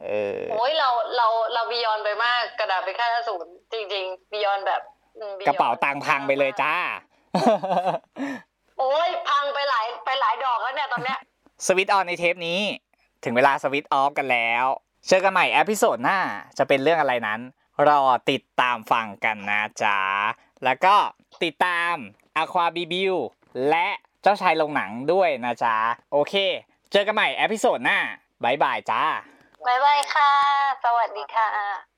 เออโอ้ยเราเราเราบียอนไปมากกระดาษพิฆาตอสูรจริงๆบียอนแบบอืมกระเป๋าตังค์พังไปเลยจ้า โอ้ยพังไปหลายไปหลายดอกแล้วเนี่ยตอนเนี้ยสวิตออนในเทปนี้ ถึงเวลาสวิตออฟกันแล้วเจอกันใหม่เอพิโซดหน้าจะเป็นเรื่องอะไรนั้น รอติดตามฟังกันนะจ๊ะ แล้วก็ติดตาม Aqua b b u และเจ้าชายลงหนังด้วยนะจ๊ะ โอเค เจอกันใหม่ episode หน้า bye bye จ้า bye bye ค่ะ สวัสดีค่ะ